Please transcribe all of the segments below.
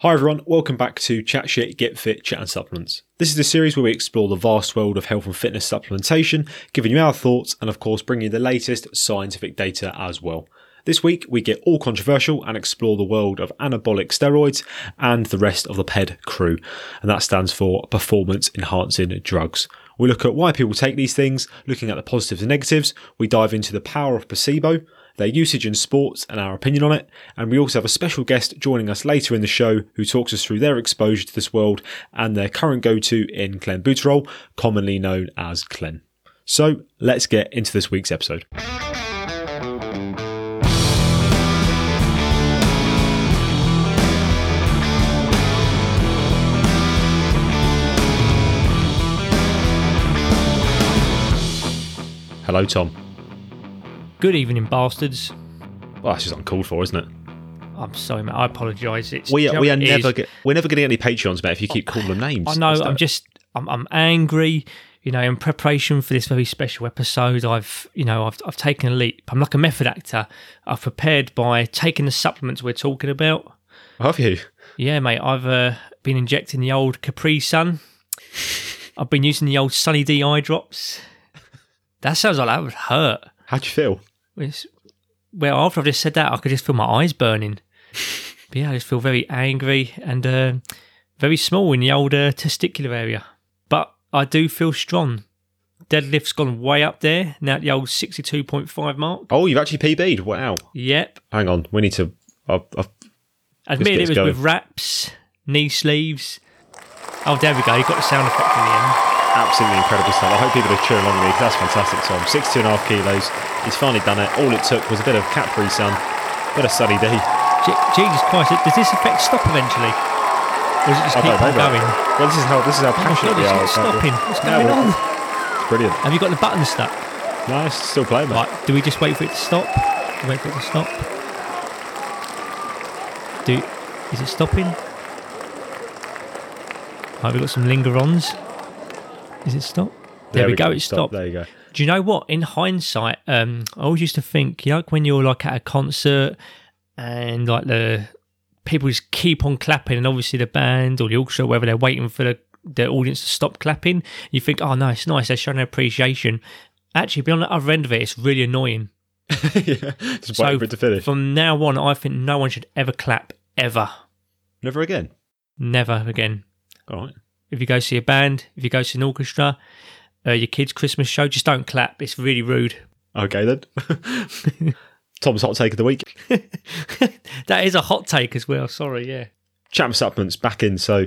Hi everyone, welcome back to Chat Shit, Get Fit, Chat and Supplements. This is the series where we explore the vast world of health and fitness supplementation, giving you our thoughts and of course bringing you the latest scientific data as well. This week we get all controversial and explore the world of anabolic steroids and the rest of the PED crew, and that stands for performance enhancing drugs. We look at why people take these things, looking at the positives and negatives, we dive into the power of placebo, their usage in sports and our opinion on it. And we also have a special guest joining us later in the show who talks us through their exposure to this world and their current go to in clenbuterol, commonly known as Clen. So let's get into this week's episode. Hello, Tom. Good evening, bastards. Well, that's just uncalled for, isn't it? I'm sorry, mate. I apologise. It's we are, we are never get, we're never going to get any Patreons, mate. If you keep calling them names, I know. That's I'm that. just. I'm, I'm angry. You know, in preparation for this very special episode, I've you know I've I've taken a leap. I'm like a method actor. I've prepared by taking the supplements we're talking about. Have you? Yeah, mate. I've uh, been injecting the old Capri Sun. I've been using the old Sunny D eye drops. That sounds like that would hurt. How'd you feel? It's, well, after I've just said that, I could just feel my eyes burning. but yeah, I just feel very angry and uh, very small in the old uh, testicular area. But I do feel strong. Deadlift's gone way up there, now at the old 62.5 mark. Oh, you've actually PB'd. Wow. Yep. Hang on. We need to. I've, I've, Admit it was going. with wraps, knee sleeves. Oh, there we go. You got the sound effect in the end. Absolutely incredible stuff. I hope people are cheering along with me 'cause that's fantastic, Tom. 62 and a half kilos. He's finally done it. All it took was a bit of Capri Sun, bit of Sunny day. Je- Jesus Christ, does this effect stop eventually? Or does it just I keep on going? mate. Well, this is how this is how Oh passionate God, we it's are. not stopping. What's Yeah, going well, on? It's brilliant. Have you got the button stuck? No, it's still playing, mate. Right, do we just wait for it to stop? Wait for it to stop. Do is it stopping? Right, we've got some linger-ons. Is it stop? There, we go. It Stop. stopped. There you go. Do you know what? In hindsight, um, I always used to think, you know, like when you're like at a concert and like the people just keep on clapping, and obviously the band or the orchestra, whether they're waiting for the the audience to stop clapping, you think, oh no, it's nice. They're showing their appreciation. Actually, beyond the other end of it, it's really annoying. yeah, just it to finish. From now on, I think no one should ever clap ever, Never again. never again. All right. If you go see a band, if you go see an orchestra, uh, your kids' Christmas show, just don't clap. It's really rude. Okay then. Tom's hot take of the week. that is a hot take as well. Sorry, yeah. Champ supplements back in. So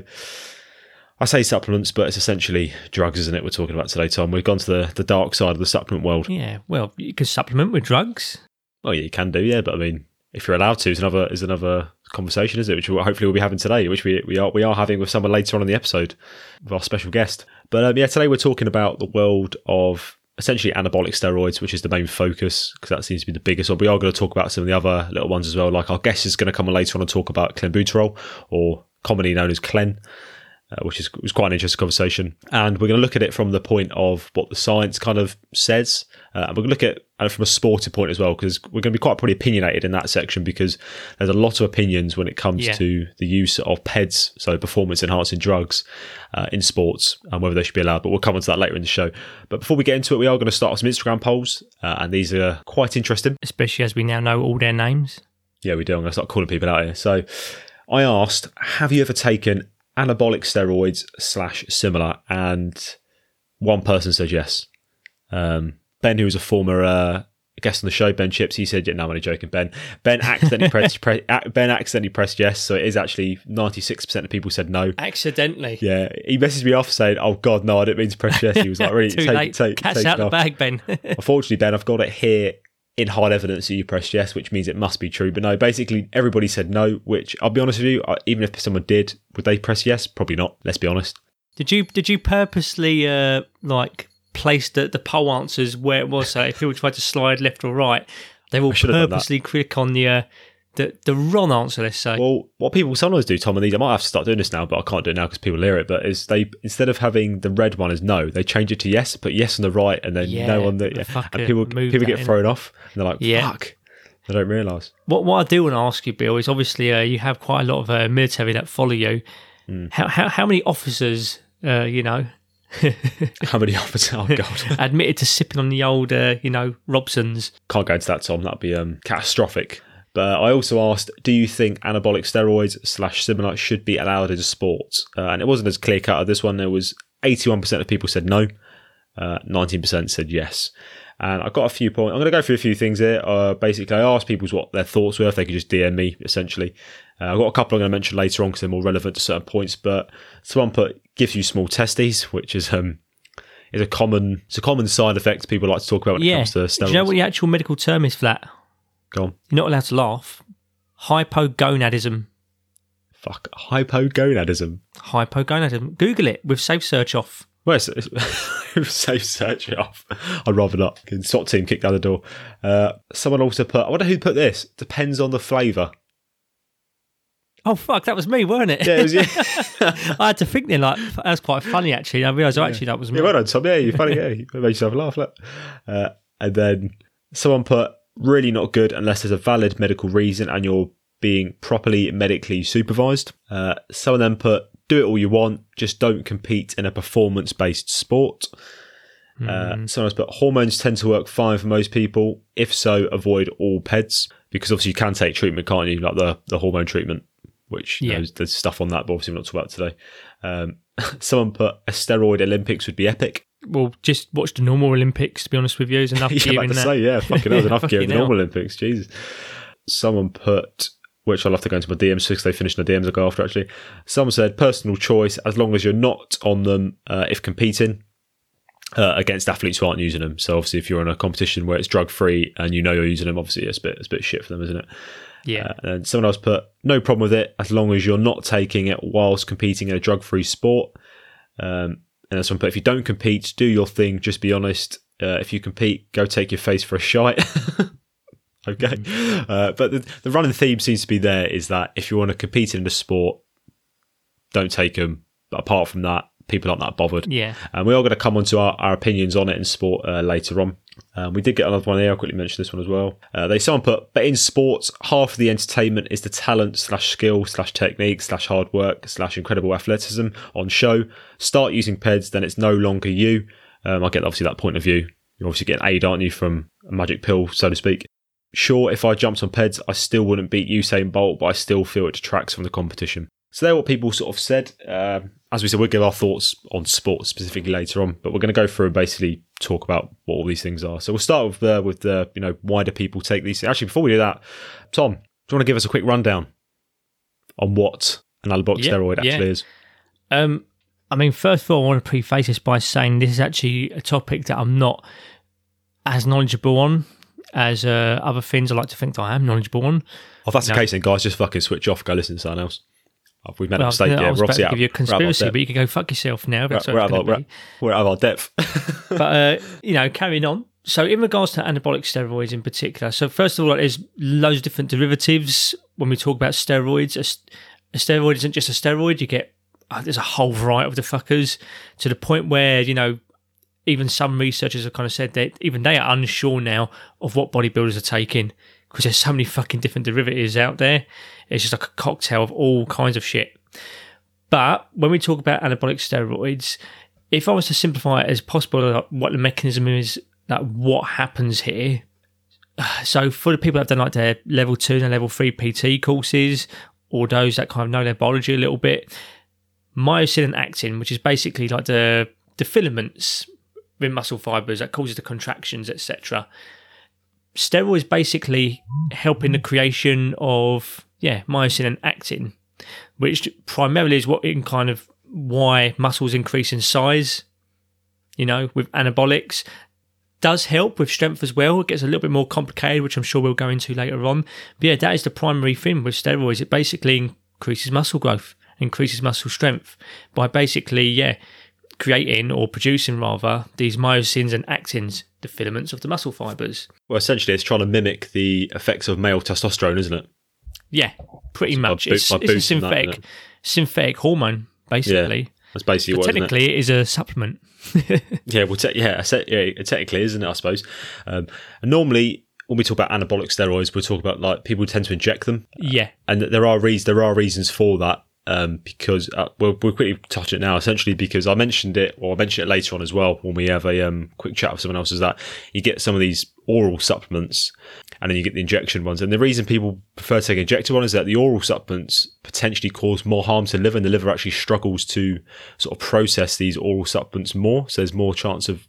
I say supplements, but it's essentially drugs, isn't it? We're talking about today, Tom. We've gone to the, the dark side of the supplement world. Yeah, well, you could supplement with drugs. Oh yeah, you can do, yeah. But I mean, if you're allowed to, is another is another conversation, is it? Which hopefully we'll be having today, which we we are we are having with someone later on in the episode with our special guest. But um, yeah, today we're talking about the world of essentially anabolic steroids, which is the main focus because that seems to be the biggest. Or we are going to talk about some of the other little ones as well. Like our guest is going to come on later on and talk about clenbuterol, or commonly known as Clen. Uh, which is was quite an interesting conversation, and we're going to look at it from the point of what the science kind of says, uh, and we're going to look at it from a sporting point as well, because we're going to be quite pretty opinionated in that section because there's a lot of opinions when it comes Yeah. to the use of PEDs, so performance enhancing drugs, uh, in sports and whether they should be allowed. But we'll come on to that later in the show. But before we get into it, we are going to start with some Instagram polls, uh, and these are quite interesting. Especially as we now know all their names. Yeah, we do. I'm going to start calling people out here. So I asked, have you ever taken anabolic steroids slash similar? And one person said yes. Um, ben, who was a former uh, guest on the show, Ben Chips, he said, yeah, no, I'm only joking, Ben. Ben accidentally pressed, pre- Ben accidentally pressed yes. So it is actually 96% of people said no. Accidentally. Yeah, he messaged me off saying, "Oh God, no, I didn't mean to press yes." He was like, "Really, Too take, late. take, take out the off." bag, Ben. Unfortunately, Ben, I've got it here in hard evidence that you pressed yes, which means it must be true. But no, basically everybody said no. Which I'll be honest with you, even if someone did, would they press yes? Probably not. Let's be honest. did you did you purposely uh, like place the, the poll answers where it was so if people tried to slide left or right, they will purposely click on the uh, the the wrong answer, let's say. Well, what people sometimes do, Tom, and these I might have to start doing this now, but I can't do it now because people hear it. But is they instead of having the red one as no, they change it to yes, put yes on the right and then Yeah, no on the yeah. and people people get in. thrown off and they're like, Yeah. fuck. They don't realise. What what I do want to ask you, Bill, is obviously uh, you have quite a lot of uh, military that follow you. How, how how many officers, uh, you know, How many officers? Oh god, admitted to sipping on the old, uh, you know, Robsons? can't go into that, Tom. That'd be um, catastrophic. But I also asked, do you think anabolic steroids slash similar should be allowed in sports? Uh, and it wasn't as clear cut as this one. There was 81% of people said no, uh, 19% said yes. And I got a few points. I'm going to go through a few things here. Uh, basically, I asked people what their thoughts were, if they could just DM me, essentially. Uh, I've got a couple I'm going to mention later on because they're more relevant to certain points. But someone put gives you small testes, which is um is a common it's a common side effect people like to talk about when it Yeah. comes to Do you know what the actual medical term is for that? Go on. You're not allowed to laugh. Hypogonadism. Fuck hypogonadism. Hypogonadism. Google it with safe search off. Well, it's, it's safe search it off. I'd rather not. Can SWAT team kick down the door. Uh, someone also put. I wonder who put this. Depends on the flavour. Oh fuck, that was me, weren't it? Yeah, it was, yeah. I had to think then, like that was quite funny actually. I realised oh, actually that was me. yeah, well done, Tom. Yeah, you're funny. Yeah, you made yourself laugh. Look. Uh, and then someone put really not good unless there's a valid medical reason and you're being properly medically supervised. Uh, some of them put do it all you want, just don't compete in a performance based sport. Uh, someone's put hormones tend to work fine for most people. If so, avoid all PEDs because obviously you can take treatment, can't you? Like the, the hormone treatment, which you know, there's, there's stuff on that, but obviously we're not talking about today. Um, someone put a steroid Olympics would be epic. Well, just watch the normal Olympics. To be honest with you, there's enough yeah, gear in that. say, yeah, fucking hell, enough gear in the normal Olympics. Jesus. Someone put, which I'll have to go into my DMs because they finished the DMs I go after actually. Someone said personal choice as long as you're not on them uh, if competing. Uh, against athletes who aren't using them, so obviously, if you're in a competition where it's drug free and you know you're using them, obviously it's a bit it's a bit shit for them, isn't it? Yeah, Uh, and someone else put no problem with it as long as you're not taking it whilst competing in a drug free sport. Um, and someone put if you don't compete, do your thing. Just be honest. Uh, if you compete, go take your face for a shite. okay, uh, but the, the running theme seems to be there is that if you want to compete in a sport, don't take them. But apart from that, people aren't that bothered. yeah. And we are going to come on to our, our opinions on it in sport uh, later on. Um, we did get another one here. I'll quickly mention this one as well. Uh, they someone put, but in sports, half of the entertainment is the talent slash skill slash technique slash hard work slash incredible athleticism on show. Start using PEDs, then it's no longer you. Um, I get obviously that point of view. You're obviously getting aid, aren't you, from a magic pill, so to speak. Sure, if I jumped on PEDs, I still wouldn't beat Usain Bolt, but I still feel it detracts from the competition. So they're what people sort of said. Um, as we said, we'll give our thoughts on sports specifically later on, but we're going to go through and basically talk about what all these things are. So we'll start with the with the you know why do people take these? Actually, before we do that, Tom, do you want to give us a quick rundown on what an anabolic Yeah, steroid actually yeah. is? Um, I mean, first of all, I want to preface this by saying this is actually a topic that I'm not as knowledgeable on as uh, other things I like to think that I am knowledgeable on. Oh, if that's the case, then guys, just fucking switch off, go listen to something else. We've made a Well, mistake. I was we're about to out, give you a conspiracy, but you can go fuck yourself now. if We're, That's we're, out of our, we're, we're out of our depth. but uh, you know, carrying on. So, in regards to anabolic steroids in particular, so first of all, there's loads of different derivatives when we talk about steroids. A, a steroid isn't just a steroid; you get uh, there's a whole variety of the fuckers to the point where you know even some researchers have kind of said that even they are unsure now of what bodybuilders are taking because there's so many fucking different derivatives out there. It's just like a cocktail of all kinds of shit. But when we talk about anabolic steroids, if I was to simplify it as possible, like what the mechanism is, like what happens here. So for the people that have done like their level two and level three PT courses, or those that kind of know their biology a little bit, myosin and actin, which is basically like the the filaments in muscle fibers that causes the contractions, etc. Steroids basically helping the creation of yeah myosin and actin, which primarily is what in kind of why muscles increase in size. You know, with anabolics, does help with strength as well. It gets a little bit more complicated, which I'm sure we'll go into later on. But yeah, that is the primary thing with steroids. It basically increases muscle growth, increases muscle strength by basically, yeah, creating or producing rather these myosins and actins, the filaments of the muscle fibers. well, essentially, it's trying to mimic the effects of male testosterone, isn't it? Yeah, pretty much. bo- it's, it's a boosting that, synthetic, synthetic hormone, basically. That's basically But what, isn't it? technically, it is a supplement. Yeah, well, te- yeah, I said- yeah, technically, isn't it? I suppose. Um, and normally, when we talk about anabolic steroids, we're talking about like people tend to inject them, Yeah. and there are reasons. There are reasons for that. Um, because uh, we'll, we'll quickly touch it now, essentially because I mentioned it, or I mentioned it later on as well when we have a um, quick chat with someone else. Is that you get some of these oral supplements, and then you get the injection ones. And the reason people prefer to take an injected one is that the oral supplements potentially cause more harm to the liver, and the liver actually struggles to sort of process these oral supplements more. So there's more chance of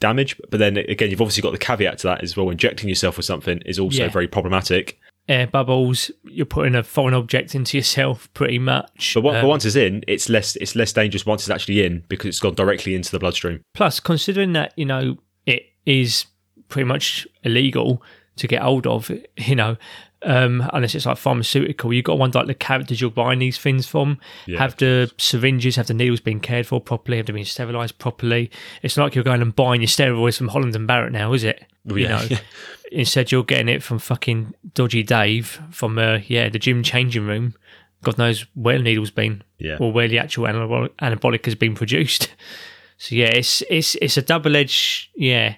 damage. But then again, you've obviously got the caveat to that as well. Injecting yourself with something is also Yeah. very problematic. Air bubbles, you're putting a foreign object into yourself pretty much. But, on- Um, but once it's in, it's less it's less dangerous once it's actually in because it's gone directly into the bloodstream. Plus, considering that, you know, it is pretty much illegal to get hold of, you know, um, unless it's like pharmaceutical, you've got to wonder like the characters you're buying these things from. Yeah. Have the syringes, have the needles been cared for properly, have they been sterilised properly? It's not like you're going and buying your steroids from Holland and Barrett now, is it? You Yeah. know, instead you're getting it from fucking dodgy Dave from, uh, yeah, the gym changing room. God knows where the needle's been Yeah. or where the actual anabolic, anabolic has been produced. So yeah, it's it's it's a double edged. Yeah,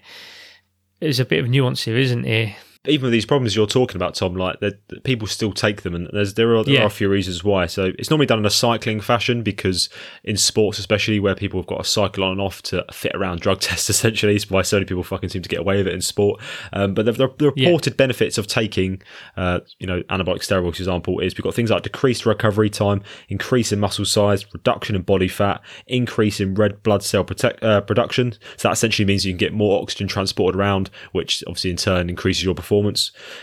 there's a bit of nuance here, isn't there? Even with these problems you're talking about, Tom, like people still take them, and there's there are there Yeah. are a few reasons why. So it's normally done in a cycling fashion because in sports, especially where people have got to cycle on and off to fit around drug tests, essentially, it's why so many people fucking seem to get away with it in sport. Um, but the, the, the Yeah. reported benefits of taking, uh, you know, anabolic steroids, for example, is we've got things like decreased recovery time, increase in muscle size, reduction in body fat, increase in red blood cell protect, uh, production. So that essentially means you can get more oxygen transported around, which obviously in turn increases your performance.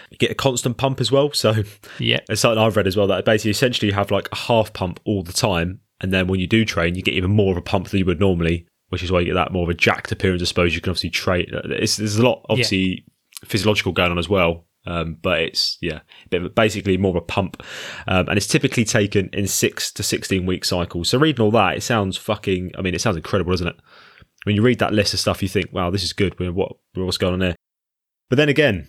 You get a constant pump as well. So Yeah, it's something I've read as well that basically essentially you have like a half pump all the time, and then when you do train, you get even more of a pump than you would normally, which is why you get that more of a jacked appearance. I suppose you can obviously train. It's, there's a lot obviously physiological going on as well. Um, but it's yeah, a bit of a- basically more of a pump, um, and it's typically taken in six to sixteen week cycles. So reading all that, it sounds fucking. I mean, it sounds incredible, doesn't it? When you read that list of stuff, you think, "Wow, this is good." What what's going on there? But then again,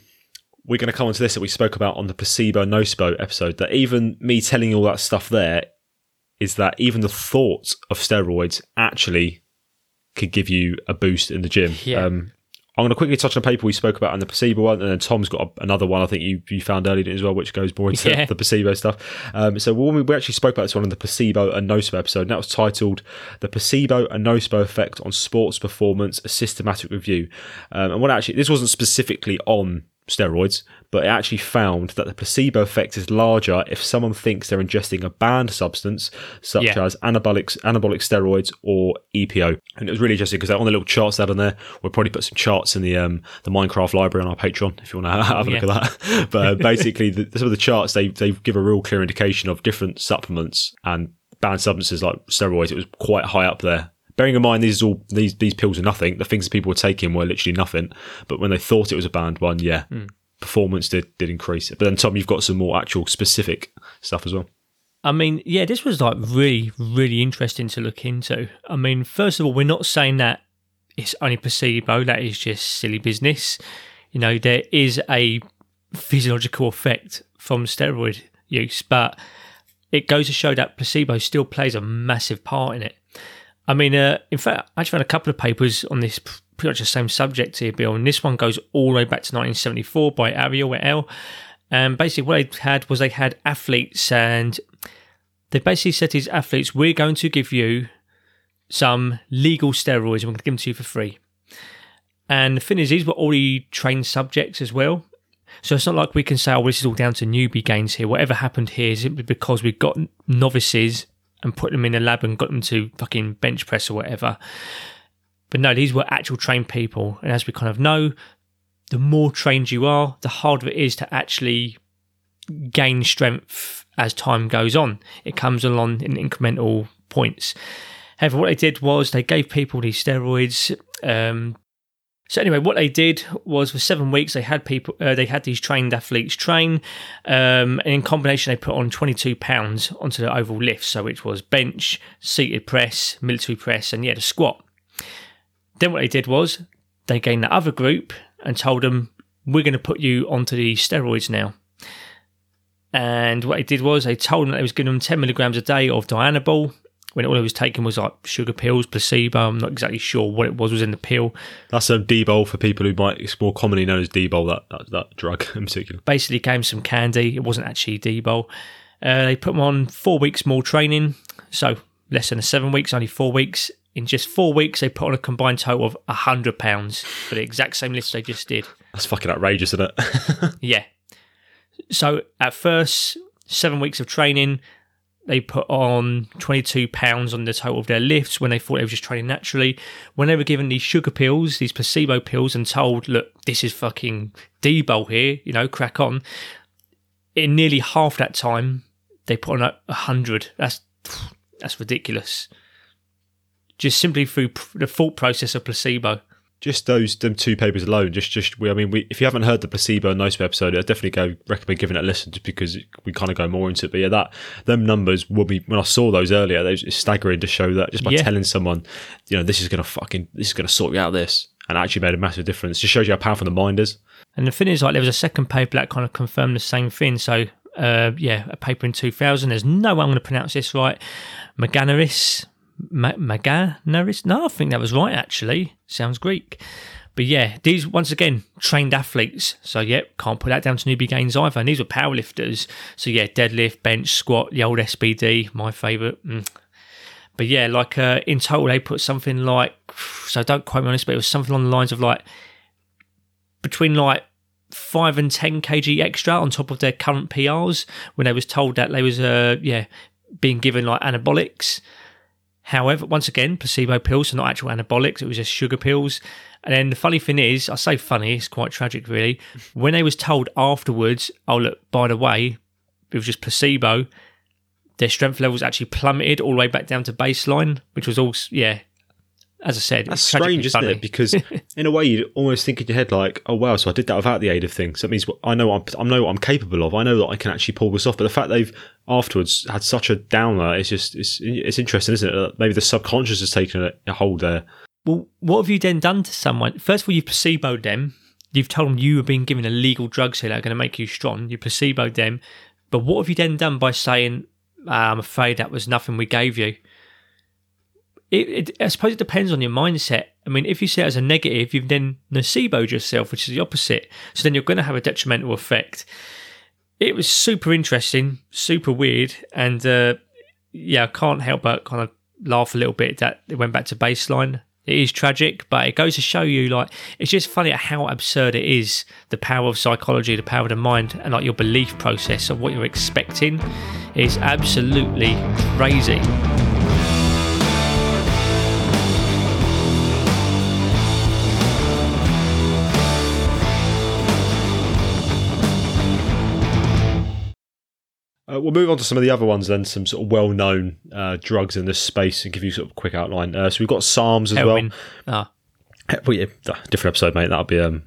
we're going to come on to this that we spoke about on the placebo nocebo episode. That even me telling you all that stuff there is that even the thought of steroids actually could give you a boost in the gym. Yeah. Um, I'm going to quickly touch on a paper we spoke about on the placebo one, and then Tom's got a, another one I think you, you found earlier as well, which goes more into Yeah. the placebo stuff. Um, so when we, we actually spoke about this one in the placebo and nocebo episode, and that was titled "The Placebo and Nocebo Effect on Sports Performance: A Systematic Review." Um, and what actually this wasn't specifically on steroids, but it actually found that the placebo effect is larger if someone thinks they're ingesting a banned substance such Yeah. as anabolic anabolic steroids or EPO. And it was really interesting because on the little charts that on there, we'll probably put some charts in the um, the Minecraft library on our Patreon if you want to have a look Yeah. at that. But uh, basically, the, some of the charts they they give a real clear indication of different supplements and banned substances like steroids. It was quite high up there. Bearing in mind these all these these pills are nothing. The things that people were taking were literally nothing. But when they thought it was a banned one, yeah, hmm. performance did did increase. But then Tom, you've got some more actual specific stuff as well. I mean, yeah, this was like really, really interesting to look into. I mean, first of all, we're not saying that it's only placebo, that is just silly business. You know, there is a physiological effect from steroid use, but it goes to show that placebo still plays a massive part in it. I mean, uh, in fact, I actually found a couple of papers on this pretty much the same subject here, Bill, and this one goes all the way back to 1974 by Ariel. And basically, what they had was they had athletes, and they basically said to these athletes, "We're going to give you some legal steroids, and we're going to give them to you for free." And the thing is, these were already trained subjects as well. So it's not like we can say, oh, this is all down to newbie gains here. Whatever happened here is because we've got novices and put them in a lab and got them to fucking bench press or whatever. But no, these were actual trained people. And as we kind of know, the more trained you are, the harder it is to actually gain strength as time goes on. It comes along in incremental points. However, what they did was they gave people these steroids. Um, so anyway, what they did was for seven weeks they had people, uh, they had these trained athletes train, um, and in combination they put on 22 pounds onto the overall lift. So it was bench, seated press, military press, and yeah, the squat. Then what they did was they gained the other group and told them, "We're going to put you onto the steroids now." And what they did was they told them they was giving them 10 milligrams a day of Dianabol, when all he was taking was like sugar pills, placebo. I'm not exactly sure what it was was in the pill. That's a D-bol for people who might, it's more commonly known as D-bol, that, that, that drug in particular. Basically, gave him some candy. It wasn't actually D-bol. Uh, they put him on four weeks more training, so less than seven weeks, only four weeks. In just four weeks, they put on a combined total of a hundred pounds for the exact same lift they just did. That's fucking outrageous, isn't it? Yeah. So at first, seven weeks of training, they put on 22 pounds on the total of their lifts when they thought they were just training naturally. When they were given these sugar pills, these placebo pills, and told, look, this is fucking D-bol here, you know, crack on. In nearly half that time, they put on a 100. That's, that's ridiculous. Just simply through the thought process of placebo. Just those them two papers alone, just just we, I mean, we, if you haven't heard the placebo and nocebo episode, I definitely go recommend giving it a listen, just because we kind of go more into it. But yeah, that them numbers will be when I saw those earlier, they it's staggering to show that just by Yeah. telling someone, you know, this is gonna fucking this is gonna sort you out of this, and actually made a massive difference. Just shows you how powerful the mind is. And the thing is, like, there was a second paper that kind of confirmed the same thing. So, uh, yeah, a paper in 2000. There's no way I'm going to pronounce this right. Maganaris. Ma- Maganaris? No, I think that was right, actually. Sounds Greek. But yeah, these, once again, trained athletes. So, yeah, can't put that down to newbie gains either. And these were powerlifters. So, yeah, deadlift, bench, squat, the old SBD, my favourite. Mm. But yeah, like uh, in total, they put something like, so don't quote me on this, but it was something on the lines of like between like five and ten kg extra on top of their current PRs when they was told that they was uh yeah being given like anabolics. However, once again, placebo pills, so not actual anabolics. It was just sugar pills. And then the funny thing is, I say funny, it's quite tragic, really. When they was told afterwards, oh look, by the way, it was just placebo. Their strength levels actually plummeted all the way back down to baseline, which was all yeah. As I said, That's it's strange, isn't funny. it? Because in a way, you almost think in your head like, "Oh wow, so I did that without the aid of things." That means I know what I'm, I know what I'm capable of. I know that I can actually pull this off. But the fact they've afterwards had such a downer, it's just it's it's interesting, isn't it? Maybe the subconscious has taken a, a hold there. Well, what have you then done to someone? First of all, you've placeboed them. You've told them you were being given illegal drugs here that are going to make you strong. You placeboed them. But what have you then done by saying, "Ah, I'm afraid that was nothing we gave you? It, it, I suppose it depends on your mindset. I mean, if you see it as a negative, you've then noceboed yourself, which is the opposite. So then you're going to have a detrimental effect. It was super interesting, super weird, and uh, yeah, I can't help but kind of laugh a little bit that it went back to baseline. It is tragic, but it goes to show you, like, it's just funny how absurd it is the power of psychology, the power of the mind, and like your belief process of what you're expecting is absolutely crazy. Uh, we'll move on to some of the other ones then, some sort of well-known uh, drugs in this space, and give you sort of a quick outline. Uh, so we've got SARMs as Heroin. Ah, well. Well, yeah, different episode, mate. That'll be um,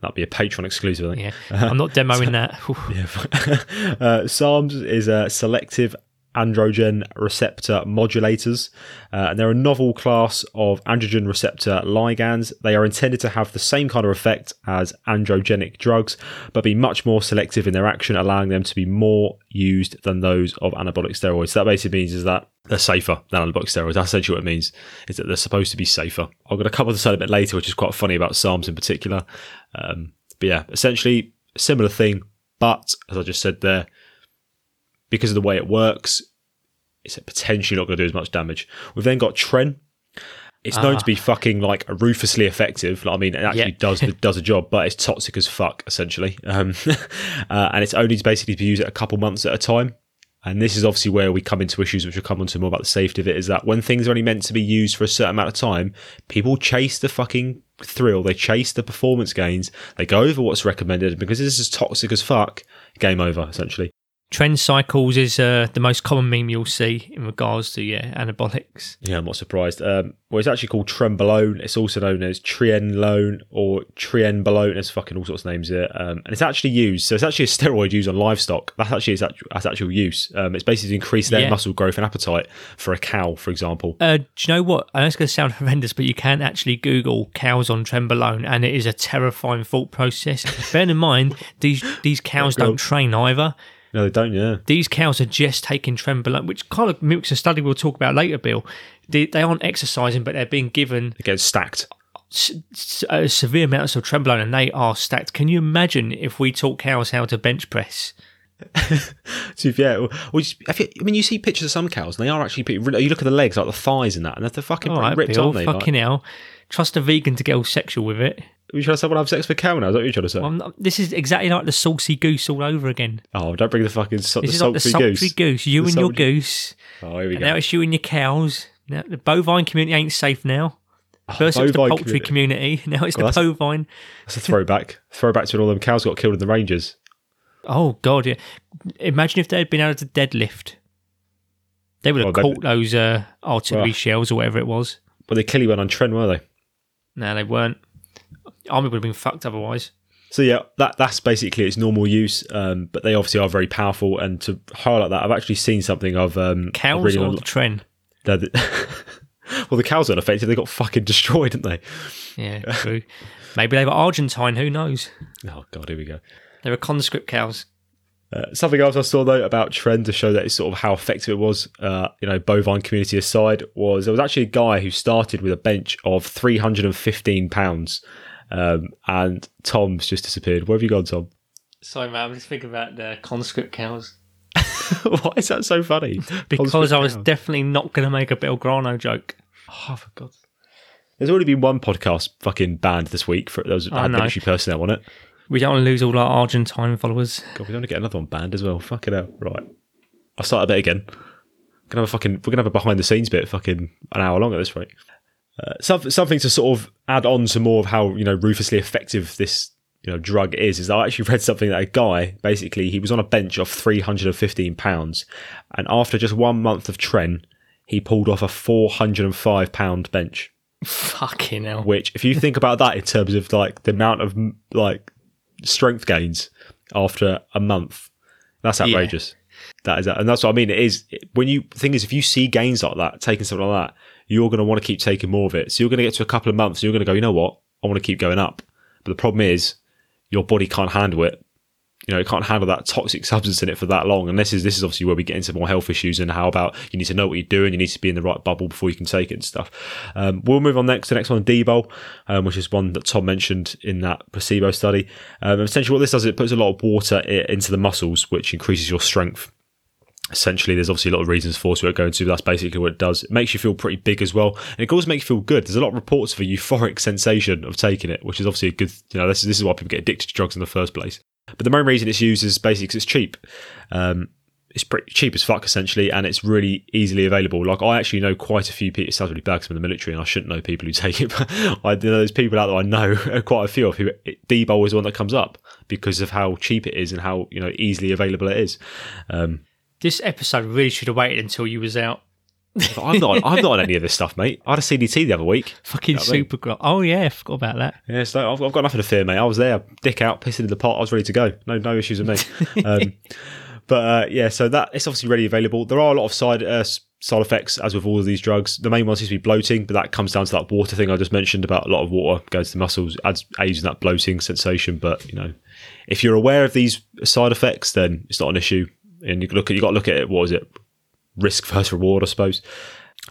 that'll be a Patreon exclusive. I think. yeah. I'm not demoing that. Yeah. uh, SARMs is a selective androgen receptor modulators, uh, and they're a novel class of androgen receptor ligands. They are intended to have the same kind of effect as androgenic drugs, but be much more selective in their action, allowing them to be more used than those of anabolic steroids. So that basically means is that they're safer than anabolic steroids. That's essentially what it means, is that they're supposed to be safer. I'm going to cover this a bit later, which is quite funny about SARMs in particular. Um, but yeah, essentially, similar thing, but as I just said there, because of the way it works, it's potentially not going to do as much damage. We've then got Tren. It's known Ah. to be fucking like ruthlessly effective. Like, I mean, it actually Yeah. does does a job, but it's toxic as fuck essentially. Um, uh, and it's only to basically to be used at a couple months at a time. And this is obviously where we come into issues, which we'll come on to more about the safety of it. Is that when things are only meant to be used for a certain amount of time, people chase the fucking thrill, they chase the performance gains, they go over what's recommended, and because this is toxic as fuck, game over essentially. Tren cycles is uh, the most common meme you'll see in regards to yeah anabolics. Yeah, I'm not surprised. Um, well, it's actually called Trenbolone. It's also known as Trienlone or Trienbolone. There's fucking all sorts of names here. Um, and it's actually used. So it's actually a steroid used on livestock. That's actually its actual, its actual use. Um, it's basically to increase their Yeah. muscle growth and appetite for a cow, for example. Uh, do you know what? I know it's going to sound horrendous, but you can actually Google cows on Trenbolone, and it is a terrifying thought process. Bear in mind, these these cows don't train either. No, they don't. Yeah. These cows are just taking trenbolone, which kind of mimics a study we'll talk about later, Bill. They, they aren't exercising, but they're being given They get stacked. s- uh, severe amounts of trenbolone and they are stacked. Can you imagine if we taught cows how to bench press? So if, yeah, well, well, you- I, mean, you see pictures of some cows, and they are actually. You look at the legs, like the thighs and that, and they're fucking right, ripped, Bill, aren't they? Like, fucking hell. Trust a vegan to get all sexual with it. Are you trying to say, "Well, have sex with a cow now"? Is that what you're trying to say? Well, I'm not- this is exactly like the saucy goose all over again. oh, don't bring the fucking so, the This is like the sultry goose. goose. You The and your sultry- goose. Oh, here we And go. now it's you and your cows. Now the bovine community ain't safe now. First it was the bovine poultry community. Now it's Well, the that's- bovine. That's a throwback. throwback to when all them cows got killed in the Rangers. Oh god, yeah. Imagine if they had been able to deadlift. They would have Well, caught those uh, artillery Well. shells or whatever it was. But they clearly went on tren, were they? No, they weren't. Army would have been fucked otherwise. So yeah, that that's basically its normal use. Um, but they obviously are very powerful. And to highlight that, I've actually seen something of um, Cows really or on- the tren? the- well, the cows weren't affected; they got fucking destroyed, didn't they? Yeah, true. Maybe they were Argentine. Who knows? Oh god, here we go. They were conscript cows. Uh, something else I saw though about tren to show that it's sort of how effective it was, uh, you know, bovine community aside, was there was actually a guy who started with a bench of 315 pounds, um, and Tom's just disappeared. Where have you gone, Tom? Sorry, man. I'm just thinking about the conscript cows. Why is that so funny? Because I was Conscript definitely not going to make a Belgrano joke. cows. Oh, for God's There's already been one podcast fucking banned this week for those that I had know. military personnel on it. We don't want to lose all our Argentine followers. God, we don't want to get another one banned as well. Fucking hell. Right. I'll start a bit again. We're gonna have a fucking. We're gonna have a behind the scenes bit, fucking an hour long at this rate. Uh, some, something to sort of add on to more of how you know ruthlessly effective this you know drug is. Is I actually read something that a guy basically he was on a bench of three hundred and fifteen pounds, and after just one month of tren, he pulled off a four hundred and five pound bench. Fucking hell. Which, if you think about that in terms of like the amount of like strength gains after a month, that's Yeah. outrageous. That is, and that's what I mean. It is when you thing is if you see gains like that, taking something like that, you're going to want to keep taking more of it. So you're going to get to a couple of months, and you're going to go, you know what, I want to keep going up. But the problem is, your body can't handle it. You know, it can't handle that toxic substance in it for that long. And this is this is obviously where we get into more health issues and how about you need to know what you're doing, you need to be in the right bubble before you can take it and stuff. Um, we'll move on next to the next one, D-bol, um, which is one that Tom mentioned in that placebo study. Um, essentially, what this does is it puts a lot of water into the muscles, which increases your strength essentially there's obviously a lot of reasons for it going but that's basically what it does it makes you feel pretty big as well and it also make you feel good there's a lot of reports of a euphoric sensation of taking it which is obviously a good you know this is, this is why people get addicted to drugs in the first place but the main reason it's used is basically because it's cheap um, it's pretty cheap as fuck essentially and it's really easily available like i actually know quite a few people it sounds really bad 'cause I'm in the military and i shouldn't know people who take it but i know there's people out there i know quite a few of who D-bol is one that comes up because of how cheap it is and how you know easily available it is um, This episode really should have waited until you was out. I'm not. I'm not on any of this stuff, mate. I had a CDT the other week. Fucking know what I mean? gro- Oh yeah, forgot about that. Yeah, so I've, I've got nothing to fear, mate. I was there, dick out, pissing in the pot. I was ready to go. No, no issues with me. um, but uh, yeah, so that it's obviously ready available. There are a lot of side uh, side effects, as with all of these drugs. The main one seems to be bloating, but that comes down to that water thing I just mentioned about a lot of water goes to the muscles, adds aids in that bloating sensation. But you know, if you're aware of these side effects, then it's not an issue. And you look at you got to look at it. What is it? Risk versus reward, I suppose.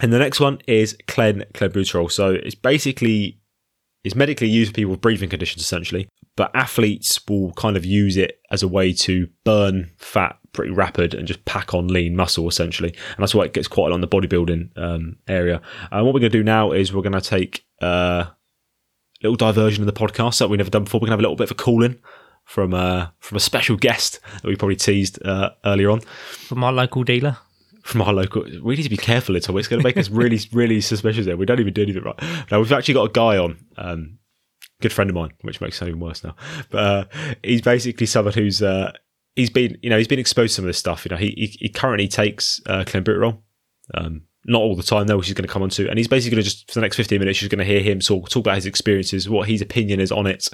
And the next one is clen clenbuterol. So it's basically it's medically used for people with breathing conditions essentially, but athletes will kind of use it as a way to burn fat pretty rapid and just pack on lean muscle essentially. And that's why it gets quite a lot in the bodybuilding um, area. And what we're going to do now is we're going to take uh, a little diversion of the podcast that we've never done before. We're going to have a little bit of a call in from uh, from a special guest that we probably teased uh, earlier on From my local dealer. From our local. We need to be careful. It's going to make us really, really suspicious here. We don't even do anything right. Now, we've actually got a guy on, um, good friend of mine, which makes it even worse now. But uh, he's basically someone who's, uh, he's been, you know, he's been exposed to some of this stuff. You know, he, he, he currently takes uh, clenbuterol. Um, not all the time though, which he's going to come on to. And he's basically going to just, for the next 15 minutes, you're going to hear him talk, talk about his experiences, what his opinion is on it,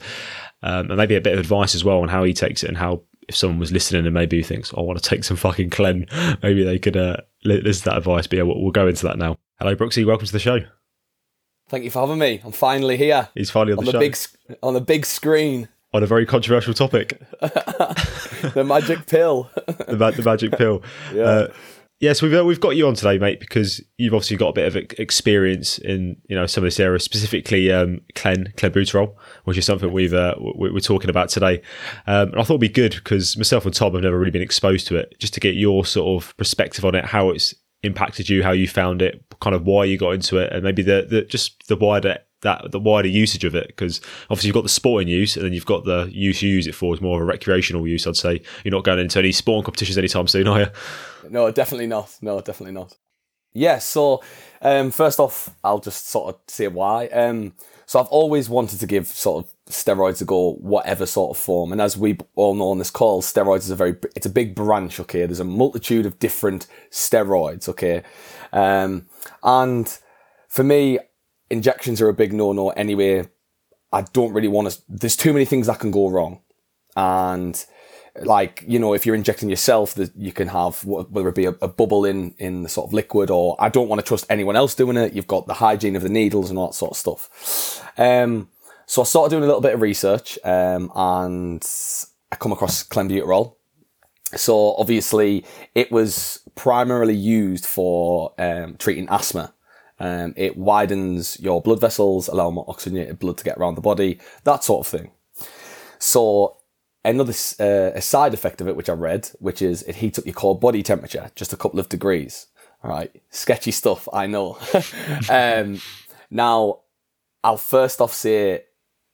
um, and maybe a bit of advice as well on how he takes it and how, if someone was listening and maybe thinks, "Oh, I want to take some fucking Clen, maybe they could uh, li- listen to that advice. But yeah, we'll, we'll go into that now. Hello, Brooksy. Welcome to the show. Thank you for having me. I'm finally here He's finally on, on the, the show big on the big screen. on a very controversial topic. the magic pill. the, ma- the magic pill. Yeah. Uh, yes, we've uh, we've got you on today, mate, because you've obviously got a bit of experience in you know some of this area, specifically um, clen clenbuterol, which is something we've uh, we- we're talking about today. Um, and I thought it'd be good because myself and Tom have never really been exposed to it, just to get your sort of perspective on it, how it's impacted you, how you found it, kind of why you got into it, and maybe the, the just the wider that the wider usage of it because obviously you've got the sporting use and then you've got the use you use it for is more of a recreational use i'd say you're not going into any sporting competitions anytime soon are you No, definitely not. No, definitely not. Yeah, so um, first off, I'll just sort of say why. Um, so I've always wanted to give sort of steroids a go, whatever sort of form. And as we all know on this call, steroids is a very, it's a big branch, okay? There's a multitude of different steroids, okay? Um, and for me, injections are a big no-no anyway. I don't really want to, there's too many things that can go wrong. And like you know if you're injecting yourself that you can have whether it be a, a, bubble in in the sort of liquid or i don't want to trust anyone else doing it you've got the hygiene of the needles and all that sort of stuff um, so i started doing a little bit of research um, and i come across clenbuterol so obviously it was primarily used for um, treating asthma um, it widens your blood vessels allow more oxygenated blood to get around the body that sort of thing so another uh, a side effect of it, which I read, which is it heats up your core body temperature just a couple of degrees. All right, sketchy stuff, I know. um, now, I'll first off say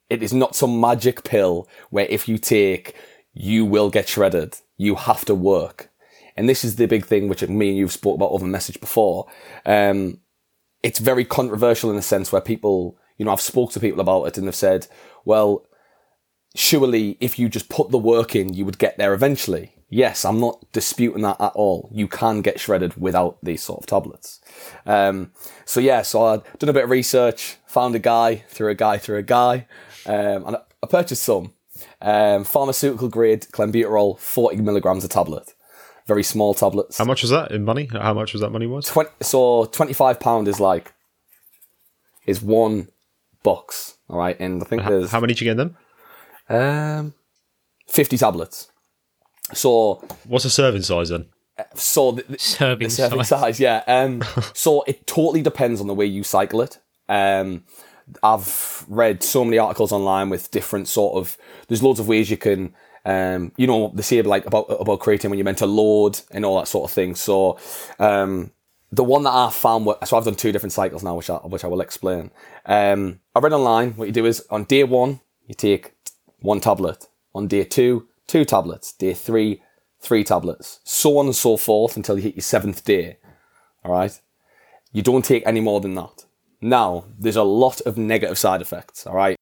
it is not some magic pill where if you take, you will get shredded. You have to work. And this is the big thing, which me and you've spoke about over message before. Um, it's very controversial in a sense where people, you know, I've spoke to people about it and they've said, well, surely if you just put the work in, you would get there eventually. Yes, I'm not disputing that at all. You can get shredded without these sort of tablets. Um, so yeah, so I'd done a bit of research, found a guy through a guy through a guy, um, and I purchased some. Um, pharmaceutical grade clenbuterol, 40 milligrams a tablet. Very small tablets. How much was that in money? How much was that money was? 20, so 25 pound is like, is one box. All right. And I think How, there's. how many did you get them? Um, 50 tablets. So, What's the serving size then? so the, the, Serving the serving size. size, yeah. Um, so it totally depends on the way you cycle it. Um, I've read so many articles online with different sort of. There's loads of ways you can. Um, you know, they say like about about creating when you're meant to load and all that sort of thing. So, um, the one that I found, so I've done two different cycles now, which I which I will explain. Um, I read online. What you do is on day one, you take one tablet. On day two, two tablets. Day three, three tablets. So on and so forth until you hit your seventh day. All right. You don't take any more than that. Now, there's a lot of negative side effects. All right.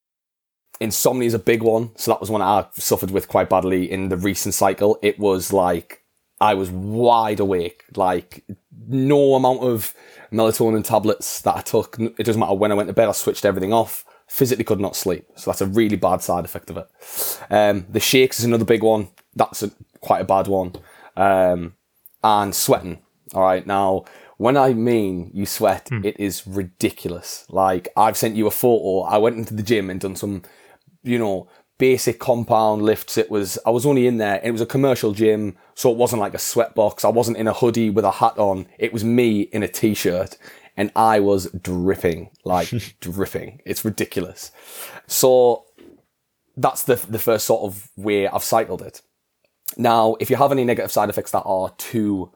Insomnia is a big one. So that was one I suffered with quite badly in the recent cycle. It was like I was wide awake. Like no amount of melatonin tablets that I took. It doesn't matter when I went to bed. I switched everything off. Physically could not sleep. So that's a really bad side effect of it. Um, the shakes is another big one. That's a, quite a bad one. Um, and sweating. All right. Now, when I mean you sweat, it is ridiculous. Like I've sent you a photo. I went into the gym and done some, you know, basic compound lifts. It was, I was only in there it was a commercial gym. So it wasn't like a sweatbox. I wasn't in a hoodie with a hat on. It was me in a t-shirt and I was dripping, like dripping. It's ridiculous. So that's the, the first sort of way I've cycled it. Now, if you have any negative side effects that are too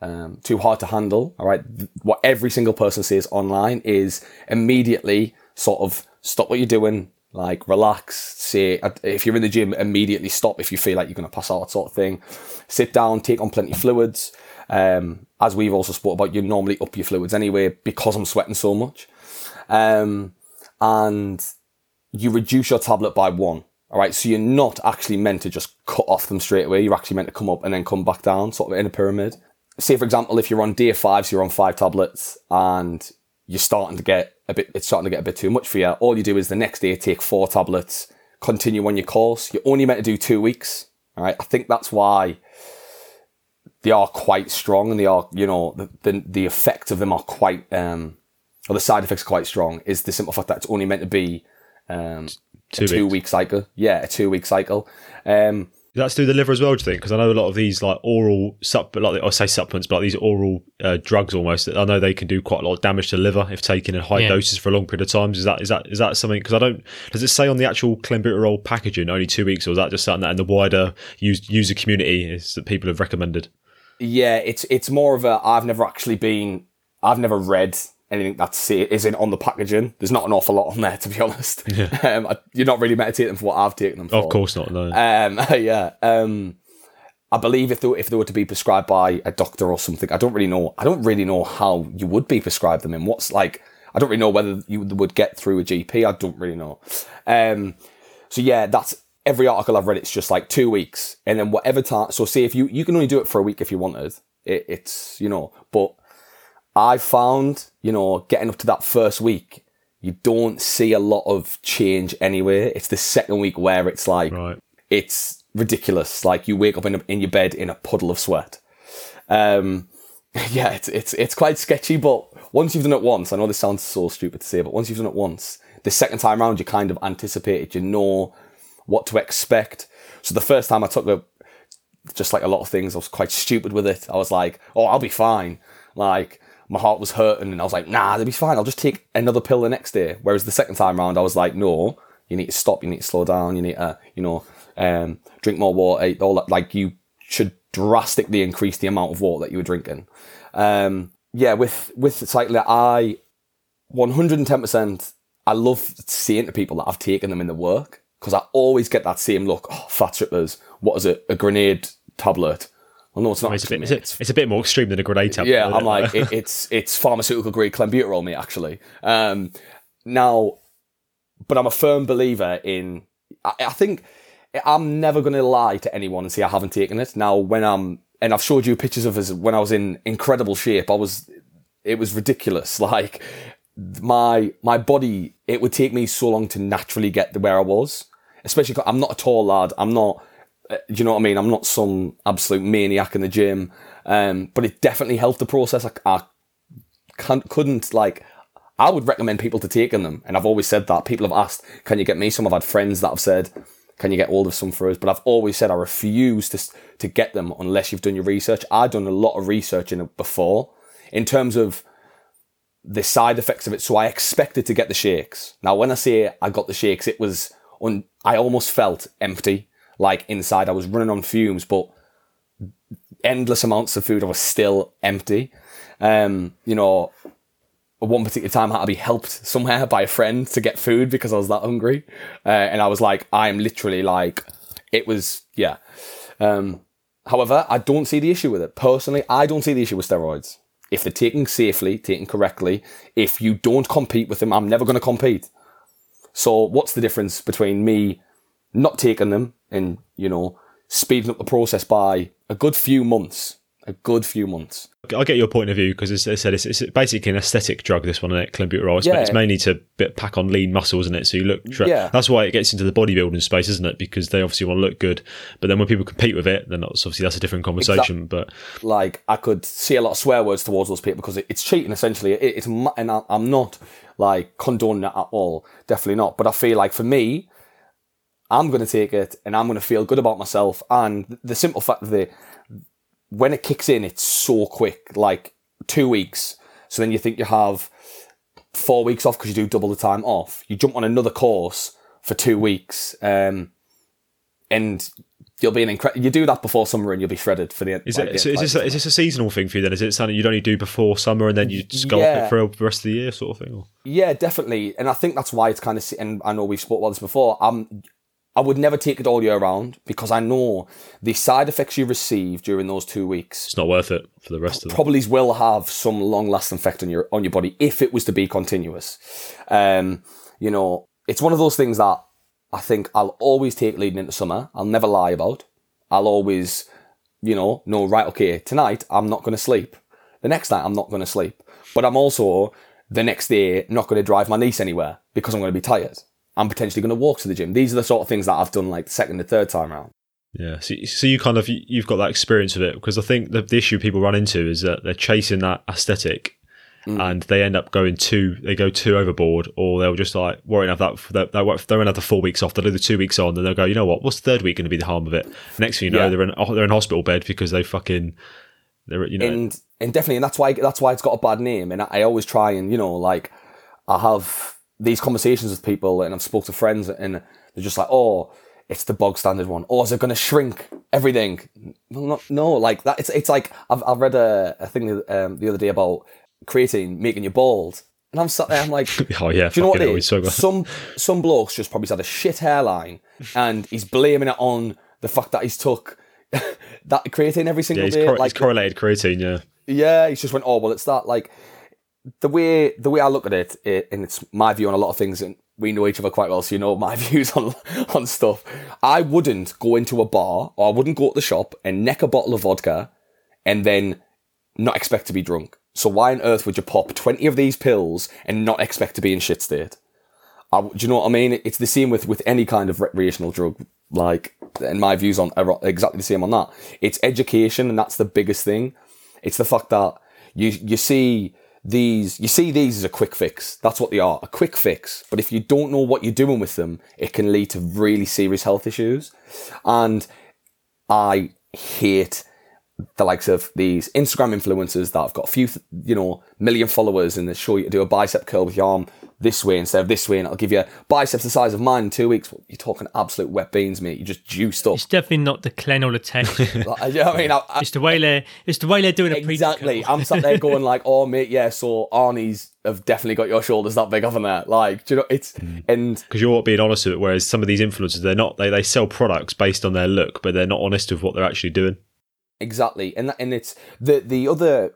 um, too hard to handle, all right, what every single person says online is immediately sort of stop what you're doing, like relax. Say uh, if you're in the gym, immediately stop if you feel like you're going to pass out, sort of thing. Sit down, take on plenty of fluids. Um, as we've also spoke about, you normally up your fluids anyway because I'm sweating so much. Um, and you reduce your tablet by one. All right, so you're not actually meant to just cut off them straight away. You're actually meant to come up and then come back down, sort of in a pyramid. Say, for example, if you're on day five, so you're on five tablets, and you're starting to get a bit, it's starting to get a bit too much for you. All you do is the next day take four tablets, continue on your course. You're only meant to do two weeks. All right, I think that's why they are quite strong, and they are, you know, the the, the effects of them are quite, um, or the side effects are quite strong. Is the simple fact that it's only meant to be um, Two a two week cycle. Yeah, a two week cycle. Um, Is that to do the liver as well? Do you think? Because I know a lot of these like oral sup, like I say supplements, but like these oral uh, drugs almost. I know they can do quite a lot of damage to the liver if taken in high Yeah. doses for a long period of times. Is that is that is that something? Because I don't. Does it say on the actual clenbuterol packaging only two weeks, or is that just something that in the wider use, user community is that people have recommended? Yeah, it's it's more of a. I've never actually been. I've never read anything that say isn't on the packaging. There's not an awful lot on there, to be honest. Um, I- you're not really meditating for what I've taken them for. Of course not. No. Um, yeah. Um, I believe if they, were- if they were to be prescribed by a doctor or something, I don't really know. I don't really know how you would be prescribed them and what's like. I don't really know whether you would get through a GP. I don't really know. Um, so yeah, that's every article I've read. It's just like two weeks, and then whatever time. So say if you you can only do it for a week if you wanted. It, it's you know, but I found you know getting up to that first week. You don't see a lot of change anyway. It's the second week where it's like right. it's ridiculous. Like you wake up in, a, in your bed in a puddle of sweat. Um, yeah, it's, it's, it's quite sketchy, but once you've done it once, I know this sounds so stupid to say, but once you've done it once, the second time around, you kind of anticipate it. You know what to expect. So the first time I took it, just like a lot of things, I was quite stupid with it. I was like, oh, I'll be fine. Like, my heart was hurting and I was like, nah, they'll be fine. I'll just take another pill the next day. Whereas the second time round, I was like, no, you need to stop. You need to slow down. You need to, you know, um, drink more water. All that. Like you should drastically increase the amount of water that you were drinking. Um, yeah, with, with cycling, I 110%, I love saying to people that I've taken them in the work because I always get that same look. Oh, fat strippers. What is it? A grenade tablet. Well, no, it's not. It's a bit. It's a, it's a bit more extreme than a grenade tablet. yeah, I'm it? like, it, it's it's pharmaceutical grade clenbuterol, mate. Actually, um, now, but I'm a firm believer in. I, I think I'm never going to lie to anyone and say I haven't taken it. Now, when I'm and I've showed you pictures of us when I was in incredible shape. I was, it was ridiculous. Like my my body, it would take me so long to naturally get to where I was. Especially, I'm not a tall lad. I'm not. Uh, Do you know what I mean? I'm not some absolute maniac in the gym. Um, but it definitely helped the process. I, I couldn't like. I would recommend people to taking them, and I've always said that. People have asked, "Can you get me some?" I've had friends that have said, "Can you get hold of some for us?" But I've always said I refuse to to get them unless you've done your research. I've done a lot of research in it before, in terms of the side effects of it. So I expected to get the shakes. Now, when I say I got the shakes, it was on. I almost felt empty, like inside I was running on fumes, but endless amounts of food. I was still empty. Um, you know, at one particular time I had to be helped somewhere by a friend to get food because I was that hungry. Uh, and I was like, I am literally like, it was, yeah. Um, however, I don't see the issue with it. Personally, I don't see the issue with steroids. If they're taken safely, taken correctly, if you don't compete with them, I'm never going to compete. So what's the difference between me not taking them and, you know, speeding up the process by a good few months? A good few months. I get your point of view because, as I said, it's, it's basically an aesthetic drug. This one, isn't it? Clenbuterol. It's, Yeah. it's mainly to pack on lean muscle, isn't it? So you look. Tra- Yeah. That's why it gets into the bodybuilding space, isn't it? Because they obviously want to look good. But then when people compete with it, then that's obviously that's a different conversation. But like I could see a lot of swear words towards those people because it, it's cheating essentially. It, it's and I, I'm not like condoning it at all, definitely not. But I feel like for me, I'm going to take it and I'm going to feel good about myself. And the simple fact of the when it kicks in, it's so quick, like two weeks. So then you think you have four weeks off because you do double the time off. You jump on another course for two weeks, um, and you'll be an incredible. You do that before summer, and you'll be shredded for the. is like, it? So is like- this a, is this a seasonal thing for you? Then is it something you'd only do before summer and then you just go off Yeah. it for the rest of the year, sort of thing? Or? Yeah, definitely, and I think that's why it's kind of. And I know we've spoke about this before. Um, I would never take it all year round because I know the side effects you receive during those two weeks It's not worth it for the rest of probably will have some long lasting effect on your on your body if it was to be continuous. Um, you know, it's one of those things that I think I'll always take leading into summer. I'll never lie about. I'll always, you know, know right. Okay, tonight I'm not going to sleep. The next night I'm not going to sleep. But I'm also the next day not going to drive my niece anywhere because I'm going to be tired. I'm potentially going to walk to the gym. These are the sort of things that I've done like the second and third time round. Yeah, so, so you kind of you've got that experience with it because I think the, the issue people run into is that they're chasing that aesthetic, mm. and they end up going too they go too overboard, or they'll just like won't have that, they, they won't have the four weeks off. They'll do the two weeks on, and they'll go, you know what? What's the third week going to be the harm of it? Next thing you know, Yeah. they're in they're in hospital bed because they fucking, they're you know, and and definitely, and that's why that's why it's got a bad name. And I, I always try and you know, like I have these conversations with people, and I've spoke to friends, and they're just like, "Oh, it's the bog standard one. Oh, is it going to shrink everything?" No, no, no, like that. It's it's like I've I've read a, a thing um, the other day about creatine making you bald, and I'm sat there, I'm like, oh yeah, do you know what it is? so. Some some blokes just probably had a shit hairline, and he's blaming it on the fact that he's took that creatine every yeah, single he's, day. cor- like he's correlated creatine, yeah. yeah, he's just went, oh well, it's that like the way the way I look at it, it, and it's my view on a lot of things, and we know each other quite well, so you know my views on on stuff. I wouldn't go into a bar or I wouldn't go to the shop and neck a bottle of vodka and then not expect to be drunk. So why on earth would you pop twenty of these pills and not expect to be in shit state? I, do you know what I mean? It's the same with with any kind of recreational drug. Like, and my views on are exactly the same on that. It's education, and that's the biggest thing. It's the fact that you you see these you see these as a quick fix. That's what they are, a quick fix. But if you don't know what you're doing with them, it can lead to really serious health issues. And I hate the likes of these Instagram influencers that have got a few, you know, million followers and they show you to do a bicep curl with your arm this way instead of this way, and it'll give you biceps the size of mine in two weeks. You're talking absolute wet beans, mate. You're just juiced up. It's definitely not the Clen or the Tech. Like, you know what I mean? I, I, it's the way they're it's the way they're doing a exactly. I'm sat there going like, "Oh, mate, yeah." So Arnie's have definitely got your shoulders that big, haven't they? Like, do you know? It's mm. and because you're being honest with it. Whereas some of these influencers, they're not. They they sell products based on their look, but they're not honest with what they're actually doing. Exactly, and that, and it's the the other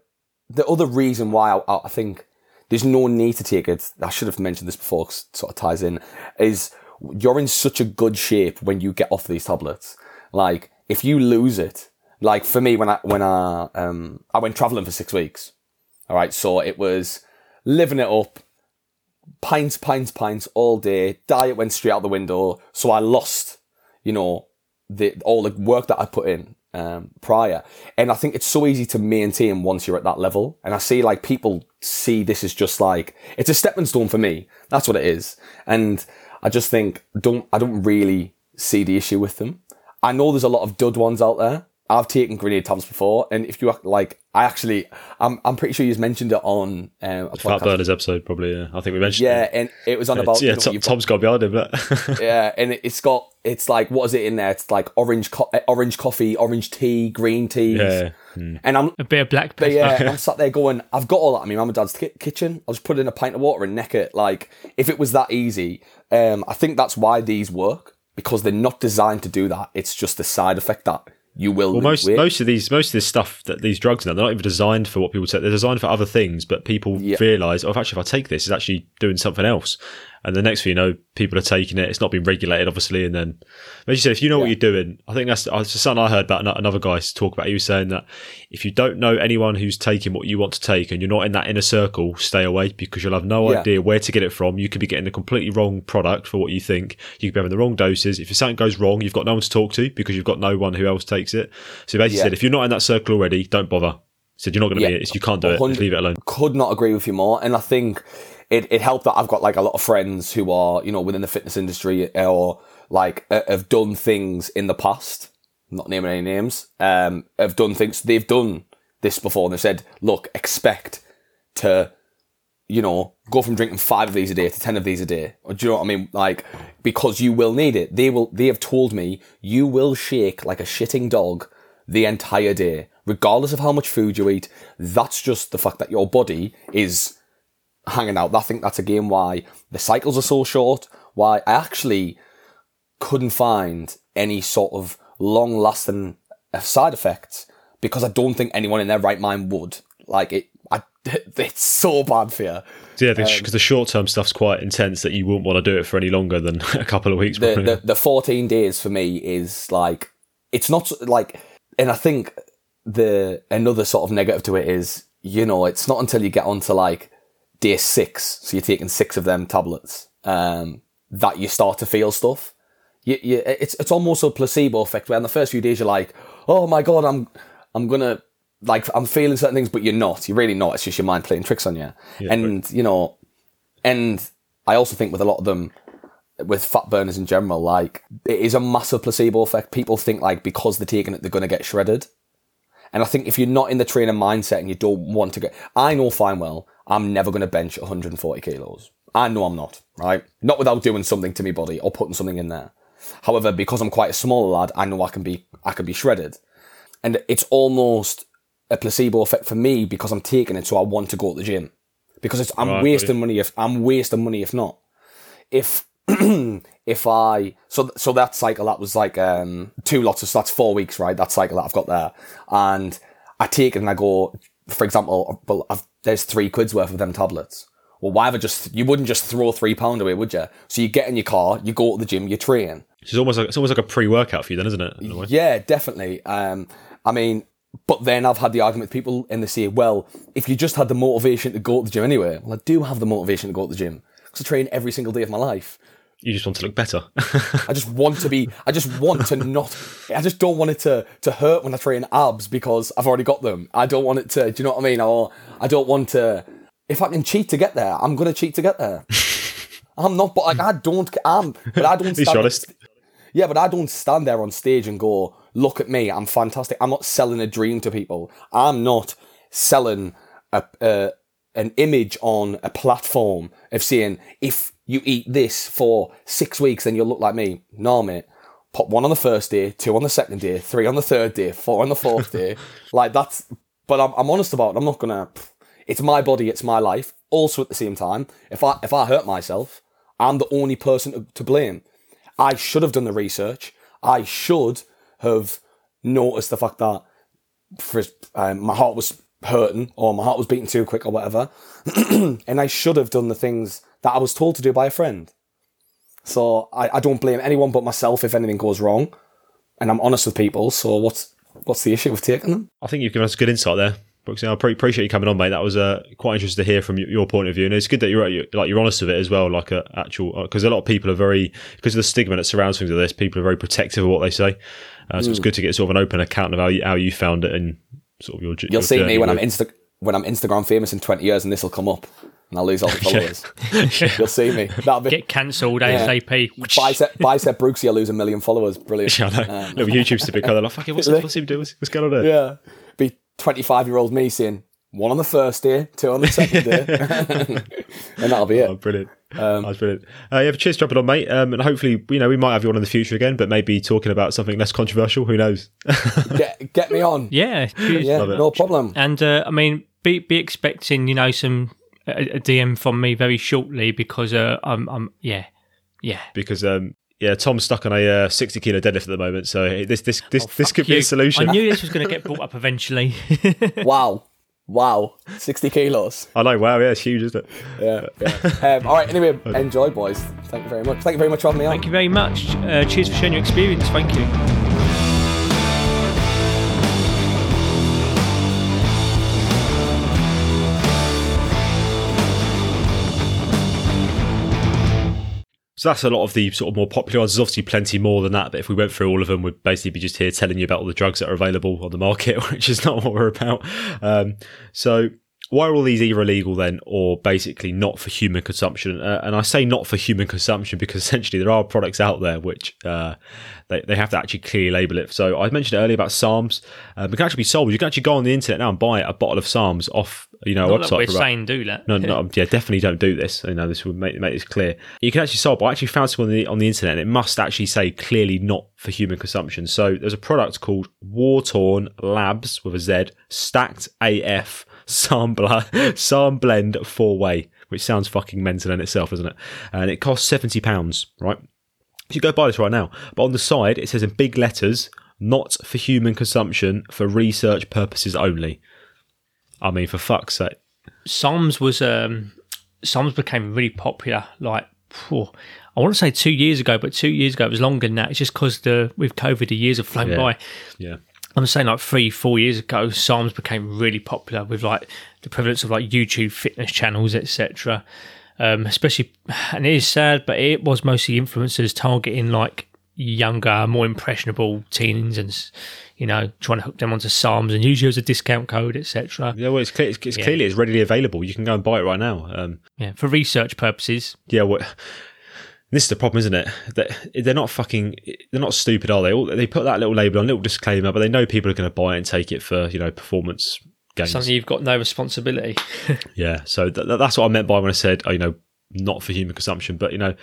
the other reason why I, I think there's no need to take it. I should have mentioned this before, sort of ties in. Is you're in such a good shape when you get off these tablets. Like if you lose it, like for me when I when I um I went traveling for six weeks. All right, so it was living it up, pints, pints, pints all day. Diet went straight out the window, so I lost, you know, the all the work that I put in um, prior. And I think it's so easy to maintain once you're at that level. And I see like people see this as just like it's a stepping stone for me. That's what it is. And I just think don't I don't really see the issue with them. I know there's a lot of dud ones out there. I've taken grenade tablets before, and if you like, I actually, I'm, I'm pretty sure you've mentioned it on um, a Fat. Burners episode, probably. Yeah. I think we mentioned. Yeah, it. and it was on about yeah. you know, Tom, you've got- Tom's got behind him. But yeah, and it- it's got it's like what is it in there? It's like orange, co- uh, orange coffee, orange tea, green tea. Yeah. and I'm a bit of black but pepper. yeah, I'm sat there going, I've got all that in my mum and dad's ki- kitchen. I'll just put in a pint of water and neck it. Like if it was that easy, um, I think that's why these work because they're not designed to do that. It's just a side effect that you will well, lose most most of these most of this stuff that these drugs now they're not even designed for what people take. They're designed for other things, but people Yeah. realise, oh, actually, if I take this, it's actually doing something else. And the next thing you know, people are taking it. It's not been regulated, obviously. And then, as you said, if you know what you're doing, I think that's, uh, that's something I heard about another guy talk about. He was saying that if you don't know anyone who's taking what you want to take and you're not in that inner circle, stay away because you'll have no Yeah. idea where to get it from. You could be getting the completely wrong product for what you think. You could be having the wrong doses. If something goes wrong, you've got no one to talk to because you've got no one who else takes it. So basically Yeah. said, if you're not in that circle already, don't bother. He said you're not going to Yeah. be it. You can't do it. Leave it alone. could not agree with you more. And I think it, it helped that I've got like a lot of friends who are, you know, within the fitness industry or like uh, have done things in the past, not naming any names, um, have done things, they've done this before and they've said, look, expect to, you know, go from drinking five of these a day to 10 of these a day. Or do you know what I mean? Like, because you will need it. They will, they have told me you will shake like a shitting dog the entire day, regardless of how much food you eat. That's just the fact that your body is hanging out. I think that's again why the cycles are so short. Why I actually couldn't find any sort of long lasting uh, side effects because I don't think anyone in their right mind would. Like it, I, it's so bad for you. Yeah, because um, the short term stuff's quite intense that you wouldn't want to do it for any longer than a couple of weeks. the, the the 14 days for me is like it's not like and i think the another sort of negative to it is you know it's not until you get onto like day six so you're taking six of them tablets um that you start to feel stuff you, you, it's it's almost a placebo effect where in the first few days you're like oh my god i'm i'm gonna like I'm feeling certain things, but you're not. You're really not. It's just your mind playing tricks on you. and you know, and I also think with a lot of them, with fat burners in general, like it is a massive placebo effect. People think like because they're taking it, they're going to get shredded. And I think if you're not in the training mindset and you don't want to get, I know fine well, I'm never going to bench 140 kilos. I know I'm not, right? Not without doing something to my body or putting something in there. However, because I'm quite a small lad, I know I can be, I can be shredded. And it's almost a placebo effect for me because I'm taking it, so I want to go to the gym because it's, I'm Right, wasting money if I'm wasting money if not. If if I so so that cycle that was like um two lots of so that's four weeks right that cycle that I've got there and I take it and I go for example well I've, there's three quid's worth of them tablets well why have I just you wouldn't just throw three pound away would you so you get in your car you go to the gym you train It's almost like it's almost like a pre-workout for you, then, isn't it? in a way? yeah, definitely. Um, I mean, but then I've had the argument with people and they say, well, if you just had the motivation to go to the gym anyway, well, I do have the motivation to go to the gym because I train every single day of my life. You just want to look better. I just want to be, I just want to not, I just don't want it to, to hurt when I train abs because I've already got them. I don't want it to, do you know what I mean? Or I don't want to, if I can cheat to get there, I'm going to cheat to get there. I'm not, but like, I don't, I'm, but I don't stand- honest. Yeah, but I don't stand there on stage and go, look at me, I'm fantastic. I'm not selling a dream to people. I'm not selling a, uh, an image on a platform of saying, if you eat this for six weeks, then you'll look like me. No, mate. Put one on the first day, two on the second day, three on the third day, four on the fourth day. Like that's, but I'm, I'm honest about it. I'm not gonna, it's my body, it's my life. Also at the same time, if I, if I hurt myself, I'm the only person to, to blame. I should have done the research. I should have noticed the fact that for, um, my heart was hurting or my heart was beating too quick or whatever. and I should have done the things that I was told to do by a friend. So I, I don't blame anyone but myself if anything goes wrong. And I'm honest with people. So what's what's the issue with taking them? I think you've given us good insight there, Brooks. I pre- appreciate you coming on, mate. That was uh, quite interesting to hear from your point of view, and it's good that you're like you're honest with it as well. Like a actual, because a lot of people are very because of the stigma that surrounds things like this. People are very protective of what they say. Uh, so it's good to get sort of an open account of how you, how you found it and sort of your. You'll your see me when I'm Insta when I'm Instagram famous in 20 years and this will come up and I'll lose all the followers. You'll see me. That'll be Get cancelled ASAP. bicep, bicep Brooksy, I'll lose a million followers. Brilliant. Yeah, I know. Um, Little YouTube's to be kind of like, fucking, what's, what's him doing? What's, what's going on there? Yeah. Be 25 year old me saying one on the first day, two on the second day. and that'll be Oh, it. brilliant. That's brilliant. Uh, yeah, cheers for jumping on, mate. Um, and hopefully, you know, we might have you on in the future again, but maybe talking about something less controversial. Who knows? Get, get me on. Yeah, cheers. Yeah, Love it. no problem. And uh, I mean, be be expecting you know some a, a DM from me very shortly because uh, I'm I'm yeah yeah. because um, yeah, Tom's stuck on a uh, sixty kilo deadlift at the moment, so this this this this could be a solution. I knew this was going to get brought up eventually. Wow. Wow. 60 kilos. I know. Wow, yeah, it's huge, isn't it? Yeah. yeah. Um, all right. Anyway, enjoy, boys. Thank you very much. Thank you very much for having me on. Thank you very much. Uh, cheers for sharing your experience. Thank you. So that's a lot of the sort of more popular ones. There's obviously plenty more than that, but if we went through all of them, we'd basically be just here telling you about all the drugs that are available on the market, which is not what we're about. Um, so why are all these either illegal then, or basically not for human consumption? Uh, and I say not for human consumption because essentially there are products out there which uh, they, they have to actually clearly label it. So I mentioned earlier about SARMs. Um, it can actually be sold. You can actually go on the internet now and buy a bottle of SARMs off, you know, a Not website that we're about saying do that. no, no, yeah, definitely don't do this. You know, this would make make this clear. You can actually solve. But I actually found something on the on the internet, and it must actually say clearly not for human consumption. So there's a product called War Torn Labs with a Z stacked AF SARM Bl- SARM Blend four way, which sounds fucking mental in itself, isn't it? And it costs seventy pounds, right? You should go buy this right now. But on the side, it says in big letters, "Not for human consumption, for research purposes only." I mean, for fuck's sake. SARMs was um, SARMs became really popular. Like phew, I want to say two years ago, but two years ago it was longer than that. It's just because the with COVID the years have flown Yeah. by. Yeah. I'm saying like three, four years ago, SARMs became really popular with like the prevalence of like YouTube fitness channels, etc. Um, especially, and it is sad, but it was mostly influencers targeting like younger, more impressionable teens and you know trying to hook them onto SARMs and usually as a discount code, etc. Yeah, well, it's, clear, it's, it's Yeah. clearly it's readily available. You can go and buy it right now. Um, Yeah, for research purposes. yeah, what? This is the problem, isn't it? That they're not fucking, they're not stupid, are they? They put that little label on, little disclaimer, but they know people are going to buy it and take it for you know performance gains. Something you've got no responsibility. Yeah, so th- th- that's what I meant by when I said, oh, you know, not for human consumption. But, you know,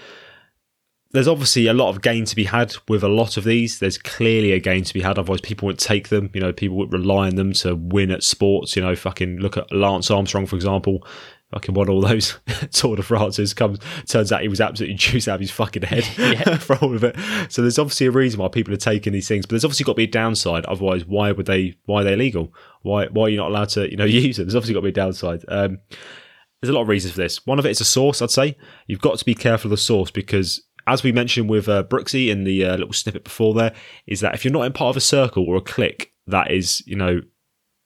there's obviously a lot of gain to be had with a lot of these. There's clearly a gain to be had. Otherwise, people wouldn't take them. You know, people would rely on them to win at sports. You know, fucking look at Lance Armstrong, for example. Fucking won all those Tour de France's. Comes turns out he was absolutely juiced out of his fucking head Yeah. for all of it. So there's obviously a reason why people are taking these things, but there's obviously got to be a downside. Otherwise, why would they? Why are they illegal? Why why are you not allowed to you know use them? There's obviously got to be a downside. Um, there's a lot of reasons for this. One of it is a source. I'd say you've got to be careful of the source because, as we mentioned with uh, Brooksy in the uh, little snippet before, there is that if you're not in part of a circle or a clique that is you know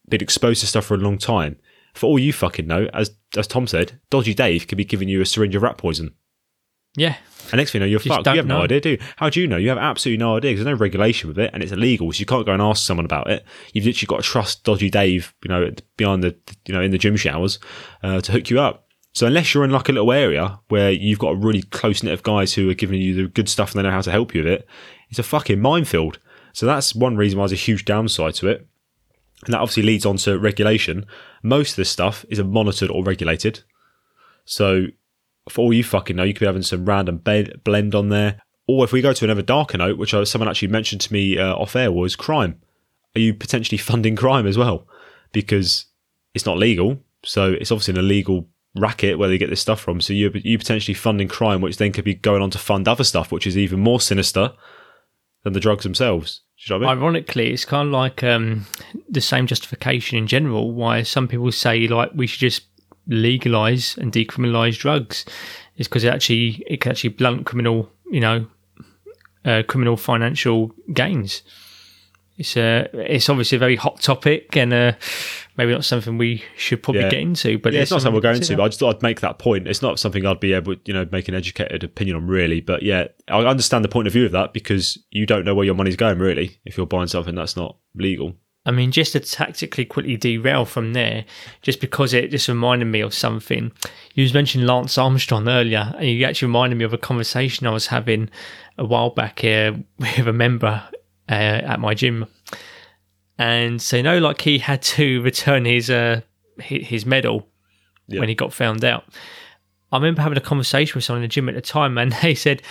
been exposed to stuff for a long time, for all you fucking know, as as Tom said, Dodgy Dave could be giving you a syringe of rat poison. Yeah, And next thing you know, you're fucked. You have no idea, do you? How do you know? You have absolutely no idea because there's no regulation with it and it's illegal. So you can't go and ask someone about it. You've literally got to trust Dodgy Dave, you know, behind the, you know, in the gym showers uh, to hook you up. So unless you're in like a little area where you've got a really close knit of guys who are giving you the good stuff and they know how to help you with it, it's a fucking minefield. So that's one reason why there's a huge downside to it. And that obviously leads on to regulation. Most of this stuff isn't monitored or regulated. So for all you fucking know, you could be having some random blend on there. Or if we go to another darker note, which someone actually mentioned to me uh, off air, was crime. Are you potentially funding crime as well? Because it's not legal, so it's obviously an illegal racket where they get this stuff from. So you you potentially funding crime, which then could be going on to fund other stuff, which is even more sinister than the drugs themselves. You know I mean? ironically, it's kind of like um, the same justification in general. Why some people say like we should just legalize and decriminalize drugs is because it actually it can actually blunt criminal, you know, uh, criminal financial gains. It's uh, it's obviously a very hot topic and uh, maybe not something we should probably Yeah. get into. But yeah, it's not something we're going to, but I just thought I'd make that point. It's not something I'd be able, you know, make an educated opinion on, really. But yeah, I understand the point of view of that because you don't know where your money's going, really, if you're buying something that's not legal. I mean, just to tactically quickly derail from there, just because it just reminded me of something. You was mentioning Lance Armstrong earlier, and you actually reminded me of a conversation I was having a while back here with a member uh, at my gym. And so, you know, like he had to return his uh, his medal Yeah. when he got found out. I remember having a conversation with someone in the gym at the time, and they said,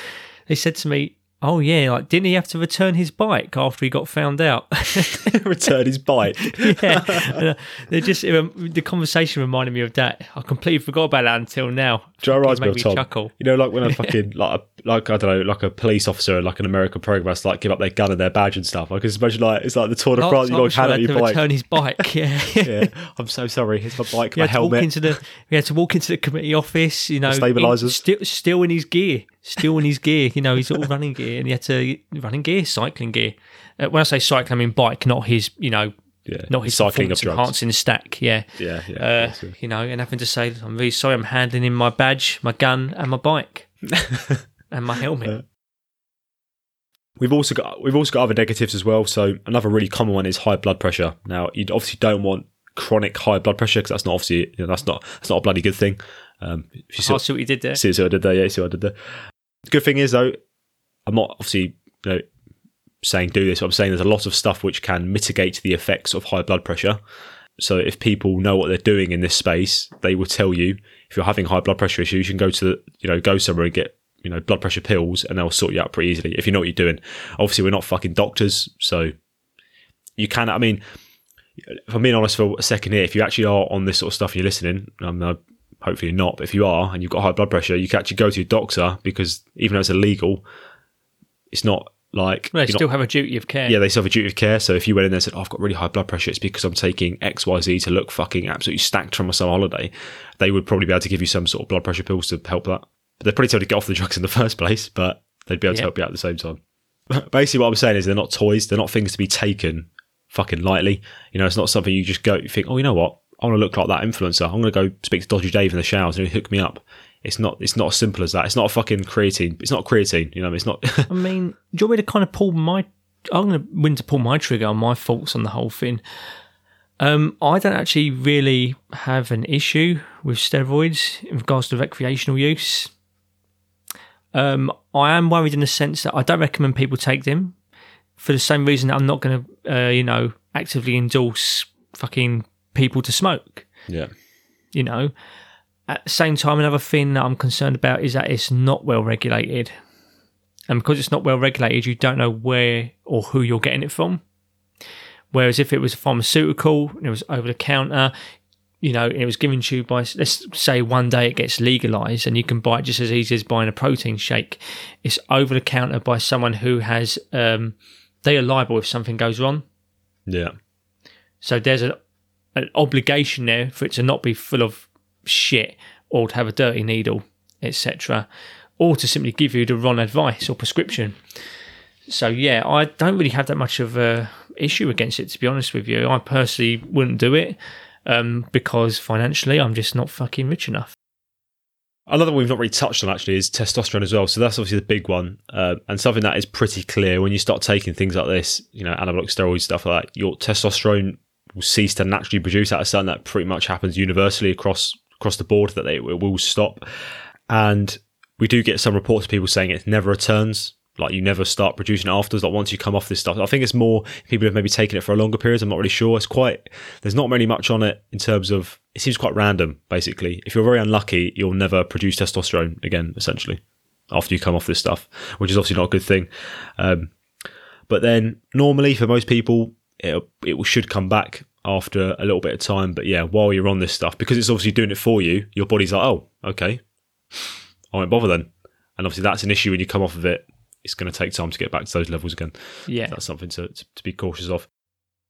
they said to me, "Oh yeah, like didn't he have to return his bike after he got found out?" Return his bike. yeah, they just the conversation reminded me of that. I completely forgot about that until now. Reminds me made of me Tom. chuckle. You know, like when a fucking like a, like I don't know, like a police officer, like an American program, has to like give up their gun and their badge and stuff. I can imagine like it's like the Tour de France. You got hand out had your to bike. return his bike. Yeah, Yeah, I'm so sorry. Here's my bike, He my had to walk helmet. into the he had to walk into the committee office, you know, stabilisers. in- still still in his gear, still in his gear, you know, he's all running gear, and he had to running gear, cycling gear. Uh, when I say cycling, I mean bike, not his, you know, yeah, not his cycling of enhancing stack. Yeah, Yeah, yeah. uh, you know, and having to say, I'm really sorry, I'm handing in my badge, my gun, and my bike, and my helmet. We've also got we've also got other negatives as well. So another really common one is high blood pressure. Now you obviously don't want chronic high blood pressure because that's not obviously you know, that's not that's not a bloody good thing. Um, if you I see, see what you did there. see, see what I did there, yeah, see what I did there. Good thing is though, I'm not obviously you know saying do this. I'm saying there's a lot of stuff which can mitigate the effects of high blood pressure. So if people know what they're doing in this space, they will tell you if you're having high blood pressure issues, you can go to the, you know go somewhere and get you know blood pressure pills, and they'll sort you out pretty easily if you know what you're doing. Obviously, we're not fucking doctors, so you can. I mean, if I'm being honest for a second here, if you actually are on this sort of stuff and you're listening, um, uh, hopefully not, but if you are and you've got high blood pressure, you can actually go to your doctor because even though it's illegal, it's not like Well, they you're not- still have a duty of care. yeah, they still have a duty of care. So if you went in there and said, oh, I've got really high blood pressure, it's because I'm taking X, Y, Z to look fucking absolutely stacked from my summer holiday, they would probably be able to give you some sort of blood pressure pills to help that. But they're pretty told to get off the drugs in the first place, but they'd be able to help you out at the same time. Basically, what I'm saying is they're not toys. They're not things to be taken fucking lightly. You know, it's not something you just go, you think, oh, you know what? I want to look like that influencer. I'm going to go speak to Dodgy Dave in the showers and he'll hook me up. It's not. It's not as simple as that. It's not a fucking creatine. It's not creatine. You know, it's not. I mean, do you want me to kind of pull my? I'm going to win to pull my trigger on my faults on the whole thing. Um, I don't actually really have an issue with steroids in regards to recreational use. Um, I am worried in the sense that I don't recommend people take them for the same reason that I'm not going to, uh, you know, actively endorse fucking people to smoke. yeah. You know, at the same time, another thing that I'm concerned about is that it's not well regulated, and because it's not well regulated, you don't know where or who you're getting it from. Whereas if it was a pharmaceutical and it was over the counter, you know, it was given to you by, let's say one day it gets legalized and you can buy it just as easy as buying a protein shake. It's over the counter by someone who has, um, they are liable if something goes wrong. Yeah. So there's an, an obligation there for it to not be full of shit or to have a dirty needle, etc., or to simply give you the wrong advice or prescription. So yeah, I don't really have that much of a issue against it. To be honest with you, I personally wouldn't do it um, because financially, I'm just not fucking rich enough. Another one we've not really touched on actually is testosterone as well. So that's obviously the big one, uh, and something that is pretty clear when you start taking things like this, you know, anabolic steroids stuff like that. Your testosterone will cease to naturally produce at a certain that pretty much happens universally across across the board that they it will stop. And we do get some reports of people saying it never returns. Like you never start producing afterwards. Like once you come off this stuff, I think it's more people have maybe taken it for a longer period. I'm not really sure. It's quite there's not really much on it in terms of it seems quite random. Basically, if you're very unlucky, you'll never produce testosterone again. Essentially, after you come off this stuff, which is obviously not a good thing. Um, but then normally for most people, it it should come back after a little bit of time. But yeah, while you're on this stuff, because it's obviously doing it for you, your body's like, oh, okay, I won't bother then. And obviously that's an issue when you come off of it. It's going to take time to get back to those levels again. Yeah, That's something to, to, to be cautious of.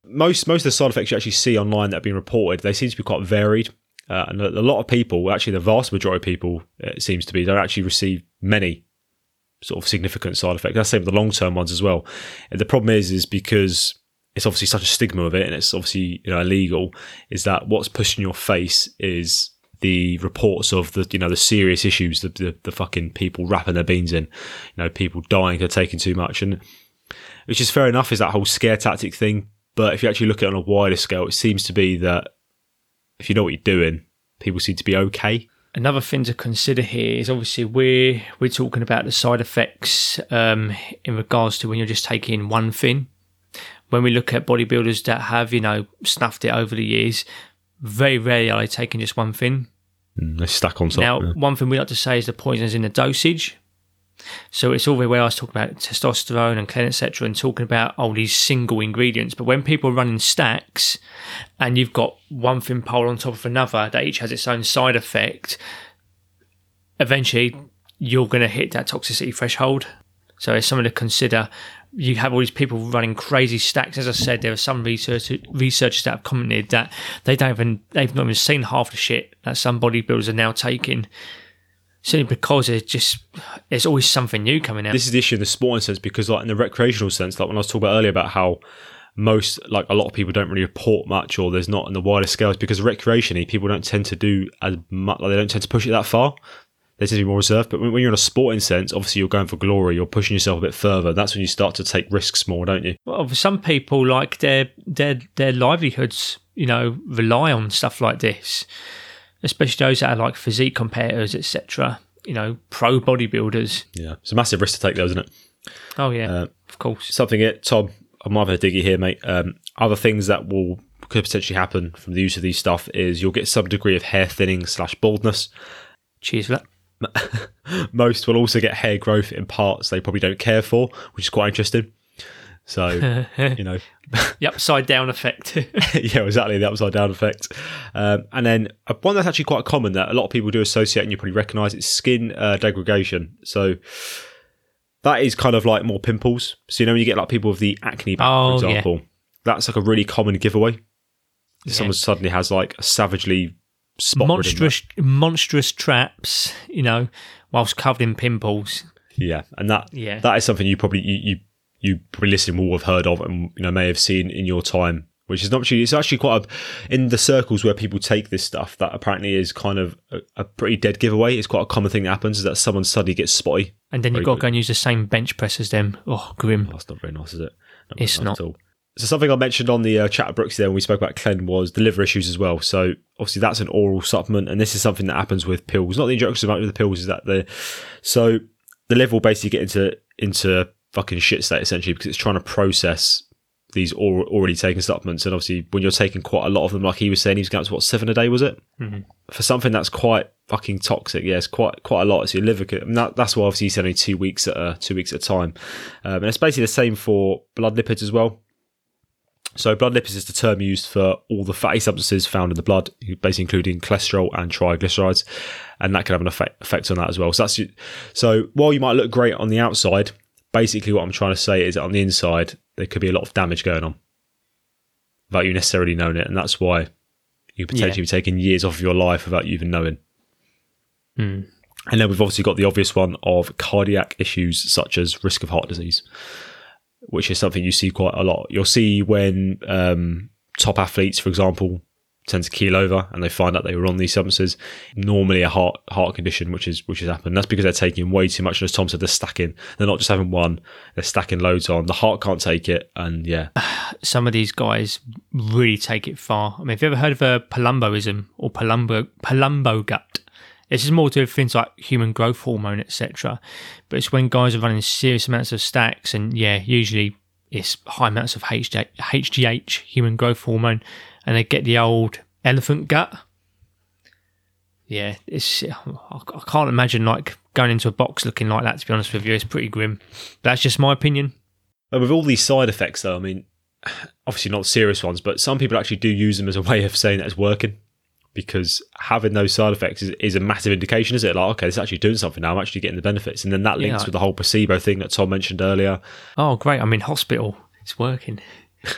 Most most of the side effects you actually see online that have been reported, they seem to be quite varied. Uh, and a, a lot of people, actually the vast majority of people, it seems to be, don't actually receive many sort of significant side effects. That's the same with the long term ones as well. And the problem is, is because it's obviously such a stigma of it, and it's obviously you know illegal. Is that what's pushed in your face is the reports of the you know the serious issues, the the, the fucking people wrapping their beans in, you know people dying for taking too much, and which is fair enough. Is that whole scare tactic thing? But if you actually look at it on a wider scale, it seems to be that if you know what you're doing, people seem to be okay. Another thing to consider here is obviously we're we're talking about the side effects um, in regards to when you're just taking one thing. When we look at bodybuilders that have you know snuffed it over the years, very rarely are they taking just one thing. Mm, they stack on top. Now, yeah. one thing we like to say is the poison is in the dosage. So it's all very well us talking about testosterone and clen, etc., and talking about all these single ingredients. But when people are running stacks and you've got one thing pole on top of another that each has its own side effect, eventually you're going to hit that toxicity threshold. So it's something to consider. You have all these people running crazy stacks. As I said, there are some research, researchers that have commented that they don't even they've not even seen half the shit that some bodybuilders are now taking simply because it's just there's always something new coming out. this is the issue in the sporting sense because like in the recreational sense like when i was talking about earlier about how most like a lot of people don't really report much or there's not in the wider scales because recreationally people don't tend to do as much like they don't tend to push it that far they tend to be more reserved but when, when you're in a sporting sense obviously you're going for glory you're pushing yourself a bit further that's when you start to take risks more don't you well, for some people, like their their their livelihoods, you know, rely on stuff like this, especially those that are like physique competitors, etc. You know, pro bodybuilders. yeah it's a massive risk to take though isn't it Oh yeah, Uh, of course. something it tom i might have a diggy here mate um, other things that will could potentially happen from the use of these stuff is you'll get some degree of hair thinning slash baldness Cheers for that. Most will also get hair growth in parts they probably don't care for, which is quite interesting. So, you know, The upside down effect. yeah, exactly the upside down effect. Um, and then uh, one that's actually quite common that a lot of people do associate and you probably recognize it's skin uh, degradation. So, that is kind of like more pimples. So, you know, when you get like people with the acne back, Oh, for yeah. example, that's like a really common giveaway. Yeah. Someone suddenly has like a savagely monstrous, monstrous traps. You know, whilst covered in pimples. Yeah, and that Yeah. that is something you probably you, you you probably listening will have heard of and you know may have seen in your time which is not actually it's actually quite a, in the circles where people take this stuff that apparently is kind of a, a pretty dead giveaway. It's quite a common thing that happens is that someone suddenly gets spotty. And then you've got to go and use the same bench press as them. Oh, grim. Oh, that's not very nice, is it? Not It's nice not. at all. So something I mentioned on the uh, chat at Brooks there when we spoke about Clen was the liver issues as well. So obviously that's an oral supplement, and this is something that happens with pills. Not the injections, but with the pills. Is that the so the liver will basically get into into fucking shit state essentially because it's trying to process these al- already taken supplements, and obviously when you're taking quite a lot of them, like he was saying, he was going up to what seven a day, was it? Mhm. For something that's quite fucking toxic, yeah, it's quite quite a lot. So your liver, I mean, that, that's why obviously he's only two weeks at a two weeks at a time, um, and it's basically the same for blood lipids as well. So blood lipids is the term used for all the fatty substances found in the blood, basically including cholesterol and triglycerides, and that can have an effect, effect on that as well. So that's so while you might look great on the outside, basically what I'm trying to say is that on the inside there could be a lot of damage going on without you necessarily knowing it, and that's why you potentially be taking years off of your life without you even knowing. Hmm. And then we've obviously got the obvious one of cardiac issues such as risk of heart disease, which is something you see quite a lot. You'll see when um, top athletes, for example, tend to keel over and they find out they were on these substances. Normally, a heart heart condition, which is which has happened. That's because they're taking way too much. And as Tom said, they're stacking. They're not just having one; they're stacking loads on. The heart can't take it, and yeah, Some of these guys really take it far. I mean, have you ever heard of a palumboism or palumbo palumbo gut? It's is more to things like human growth hormone, etc. But it's when guys are running serious amounts of stacks, and yeah, usually it's high amounts of HGH, HGH, human growth hormone, and they get the old elephant gut. Yeah, it's I can't imagine like going into a box looking like that. To be honest with you, it's pretty grim. That's just my opinion. But with all these side effects, though, I mean, obviously not serious ones, but some people actually do use them as a way of saying that it's working. Because having those side effects is, is a massive indication, is it? Like, okay, it's actually doing something now. I'm actually getting the benefits, and then that links Yeah. with the whole placebo thing that Tom mentioned earlier. Oh, great! I'm in hospital. It's working.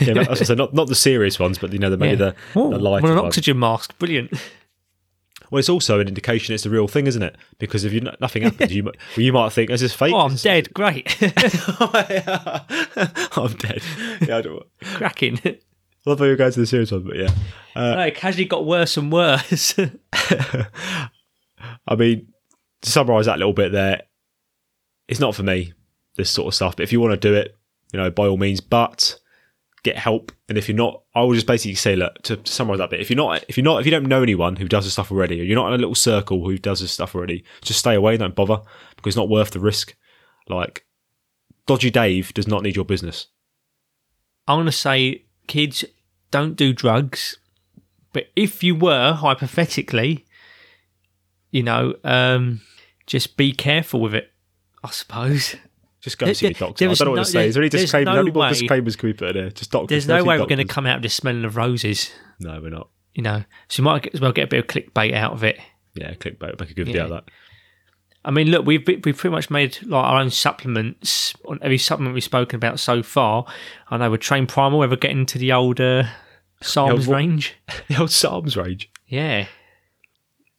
Yeah, not, so not not the serious ones, but you know, the, maybe Yeah. the, the lighter well, an oxygen mask. Brilliant. Well, it's also an indication it's the real thing, isn't it? Because if you nothing happens, you might- well, you might think this is fake. Oh, I'm dead. Great. I'm dead. Yeah, I don't. Cracking. I love how you're going to the serious one, but yeah. Uh, no, it casually got worse and worse. I mean, to summarise that little bit there, it's not for me, this sort of stuff. But if you want to do it, you know, by all means, but get help. And if you're not, I will just basically say, look, to, to summarise that bit, if you're not, if you're not, if you don't know anyone who does this stuff already, or you're not in a little circle who does this stuff already, just stay away, don't bother, because it's not worth the risk. Like, Dodgy Dave does not need your business. I'm going to say, kids, don't do drugs. But if you were, hypothetically, you know, um, just be careful with it, I suppose. Just go and see your doctor. I don't know what no- to say. Is there any disclaimer? no How many more way- disclaimers can we put in here? Just doctors. There's no way we're going to come out of this smelling of roses, No, we're not. you know. So you might as well get a bit of clickbait out of it. Yeah, clickbait. Make a good Yeah. out of that. I mean, look, we've we've pretty much made like our own supplements on every supplement we've spoken about so far. I know we're Train Primal, we're ever getting into the old uh, SARMs what- range. The old SARMs range. Yeah,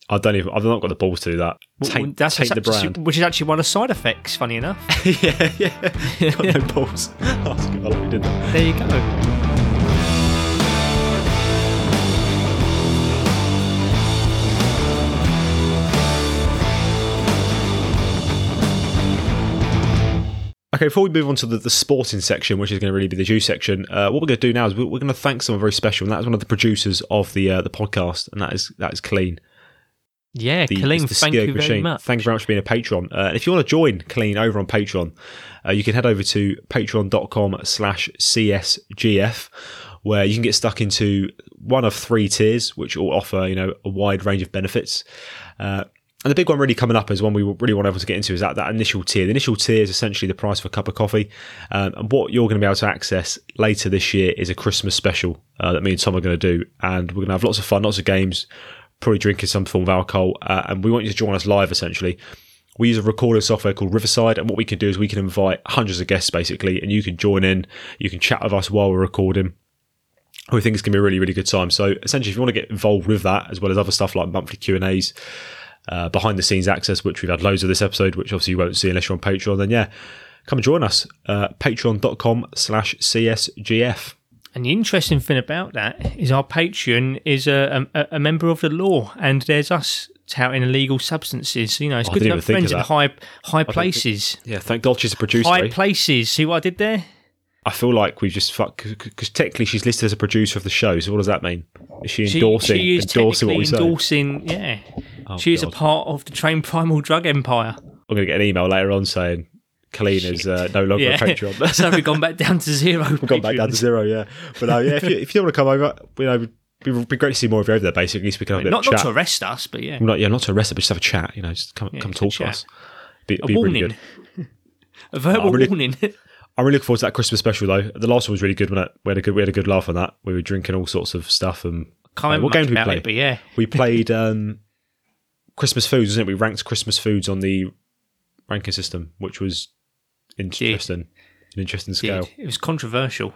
I don't even. I've not got the balls to do that. Well, Taint, that's taint the brand. which is actually one of the side effects. Funny enough, yeah, yeah. got no balls. That's good. I like we did that. there you go. Okay, before we move on to the, the sporting section, which is going to really be the juice section, uh, what we're going to do now is we're, we're going to thank someone very special, and that is one of the producers of the uh, the podcast, and that is that is Colleen. Yeah, the, it's the thank you very much. Thank you very much for being a patron. Uh, and if you want to join Colleen over on Patreon, uh, you can head over to patreon.com slash csgf, where you can get stuck into one of three tiers, which will offer, you know, a wide range of benefits. Uh, and the big one really coming up is one we really want everyone to get into is that, that initial tier. The initial tier is essentially the price of a cup of coffee. Um, and what you're going to be able to access later this year is a Christmas special uh, that me and Tom are going to do. And we're going to have lots of fun, lots of games, probably drinking some form of alcohol. Uh, and we want you to join us live essentially. We use a recording software called Riverside, and what we can do is we can invite hundreds of guests basically, and you can join in. You can chat with us while we're recording. We think it's going to be a really, really good time. So essentially, if you want to get involved with that, as well as other stuff like monthly Q and A's, uh, behind the scenes access, which we've had loads of this episode, which obviously you won't see unless you're on Patreon, then yeah, come and join us. Uh, Patreon.com slash CSGF. And the interesting thing about that is our Patreon is a, a, a member of the law, and there's us touting illegal substances. You know, it's Oh, good to have friends in high high places. Yeah, thank God she's a producer. High eh? places. See what I did there? I feel like we've just fucked because technically she's listed as a producer of the show. So what does that mean? Is she She, endorsing she is endorsing what we say? endorsing. Yeah, Oh, she is a God. part of the Train Primal Drug Empire. I'm going to get an email later on saying Colleen is uh, no longer Yeah, a Patreon. so we've gone back down to zero. We've gone back down to zero, yeah. But uh, yeah, if you, if you want to come over, you know, it'd be great to see more of you over there. Basically, so we can have a bit Not not to arrest us, but yeah, not, yeah, not to arrest it, but just have a chat. You know, just come Yeah, come talk to us. Be, a be really warning, good. a verbal I'm really- warning. I'm really looking forward to that Christmas special though. The last one was really good. When we had a good we had a good laugh on that. We were drinking all sorts of stuff and Can't Uh, remember what game did we play? it, but yeah, we played um, Christmas foods, wasn't it? We ranked Christmas foods on the ranking system, which was interesting. An interesting scale. it was controversial.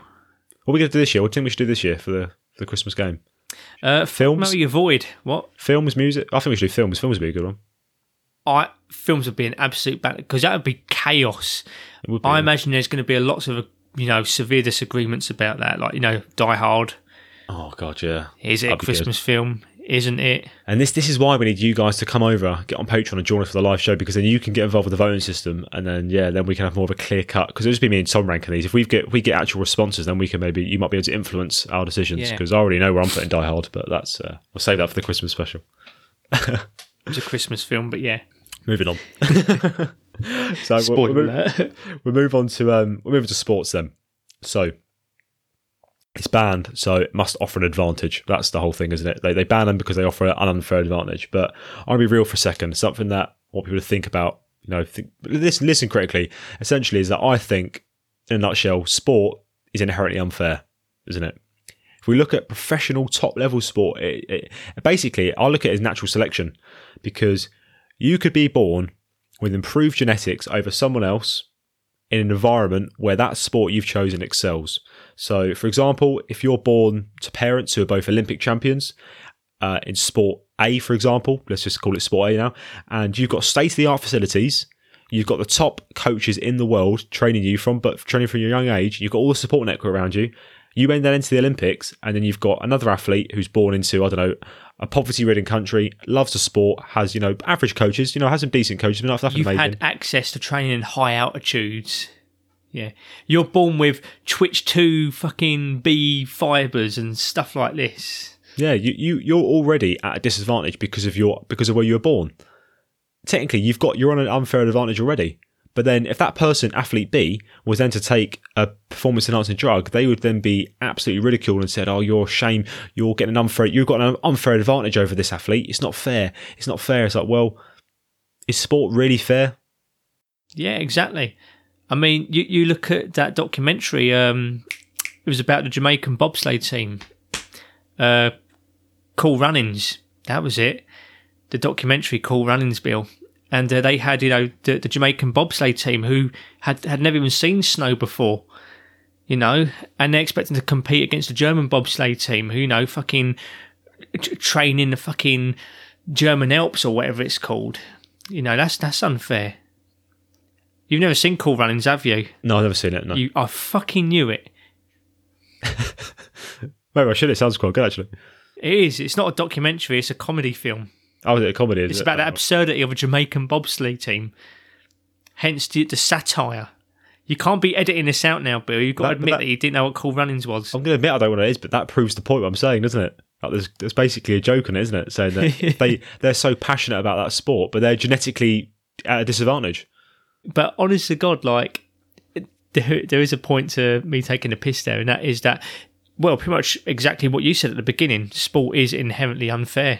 What are we going to do this year? What do you think we should do this year for the, for the Christmas game? Uh, Films? Maybe avoid what Films, music? I think we should do films. Films would be a good one. I films would be an absolute battle because that would be chaos. Would be, I yeah. imagine there's going to be a lots of you know severe disagreements about that. Like you know, Die Hard Oh god, yeah. is it a That'd good. Christmas film? Isn't it? And this this is why we need you guys to come over, get on Patreon and join us for the live show because then you can get involved with the voting system, and then yeah, then we can have more of a clear cut. Because it'll just be me and Tom ranking these. If we get if we get actual responses, then we can maybe you might be able to influence our decisions. Yeah. Because I already know where I'm putting Die Hard, but that's uh, we'll save that for the Christmas special. It's a Christmas film, but yeah. Moving on. so we'll, we'll, alert. we'll move on to um we'll move on to sports then. So it's banned, so it must offer an advantage. That's the whole thing, isn't it? They they ban them because they offer an unfair advantage. But I'll be real for a second. Something that I want people to think about. You know, think, listen listen critically. Essentially, is that I think, in a nutshell, sport is inherently unfair, isn't it? If we look at professional top level sport, it, it, basically, I look at it as natural selection because you could be born with improved genetics over someone else in an environment where that sport you've chosen excels. So, for example, if you're born to parents who are both Olympic champions uh, in sport A, for example, let's just call it sport A now, and you've got state of the art facilities. You've got the top coaches in the world training you from, but training from your young age. You've got all the support network around you. You end then into the Olympics, and then you've got another athlete who's born into I don't know a poverty-ridden country, loves the sport, has you know average coaches, you know has some decent coaches, but not nothing You've amazing. had access to training in high altitudes. Yeah. You're born with Twitch 2 fucking B fibers and stuff like this. Yeah, you, you you're already at a disadvantage because of your because of where you were born. Technically, you've got you're on an unfair advantage already. But then, if that person, athlete B, was then to take a performance enhancing drug, they would then be absolutely ridiculed and said, "Oh, you're a shame. You're getting an unfair. You've got an unfair advantage over this athlete. It's not fair. It's not fair." It's like, well, is sport really fair? Yeah, exactly. I mean, you, you look at that documentary, um, it was about the Jamaican bobsleigh team. Uh, Cool Runnings, that was it. The documentary Cool Runnings Bill. And uh, they had, you know, the, the Jamaican bobsleigh team who had, had never even seen snow before, you know, and they're expecting to compete against the German bobsleigh team who, you know, fucking t- train in the fucking German Alps or whatever it's called. You know, that's that's unfair. You've never seen Cool Runnings, have you? No, I've never seen it. No, You, I fucking knew it. maybe I should. It sounds quite good actually. It is. It's not a documentary. It's a comedy film. Oh, is it a comedy? It's it? about the Oh. absurdity of a Jamaican bobsleigh team. Hence the, the satire. You can't be editing this out now, Bill. You've got No, to admit that- that, you didn't know what Cool Runnings was. I'm going to admit I don't know what it is, but that proves the point. What I'm saying, doesn't it? Like there's, there's basically a joke in it, isn't it? Saying that they they're so passionate about that sport, but they're genetically at a disadvantage. But honest to God, like there, there is a point to me taking a piss there, and that is that well, pretty much exactly what you said at the beginning. Sport is inherently unfair,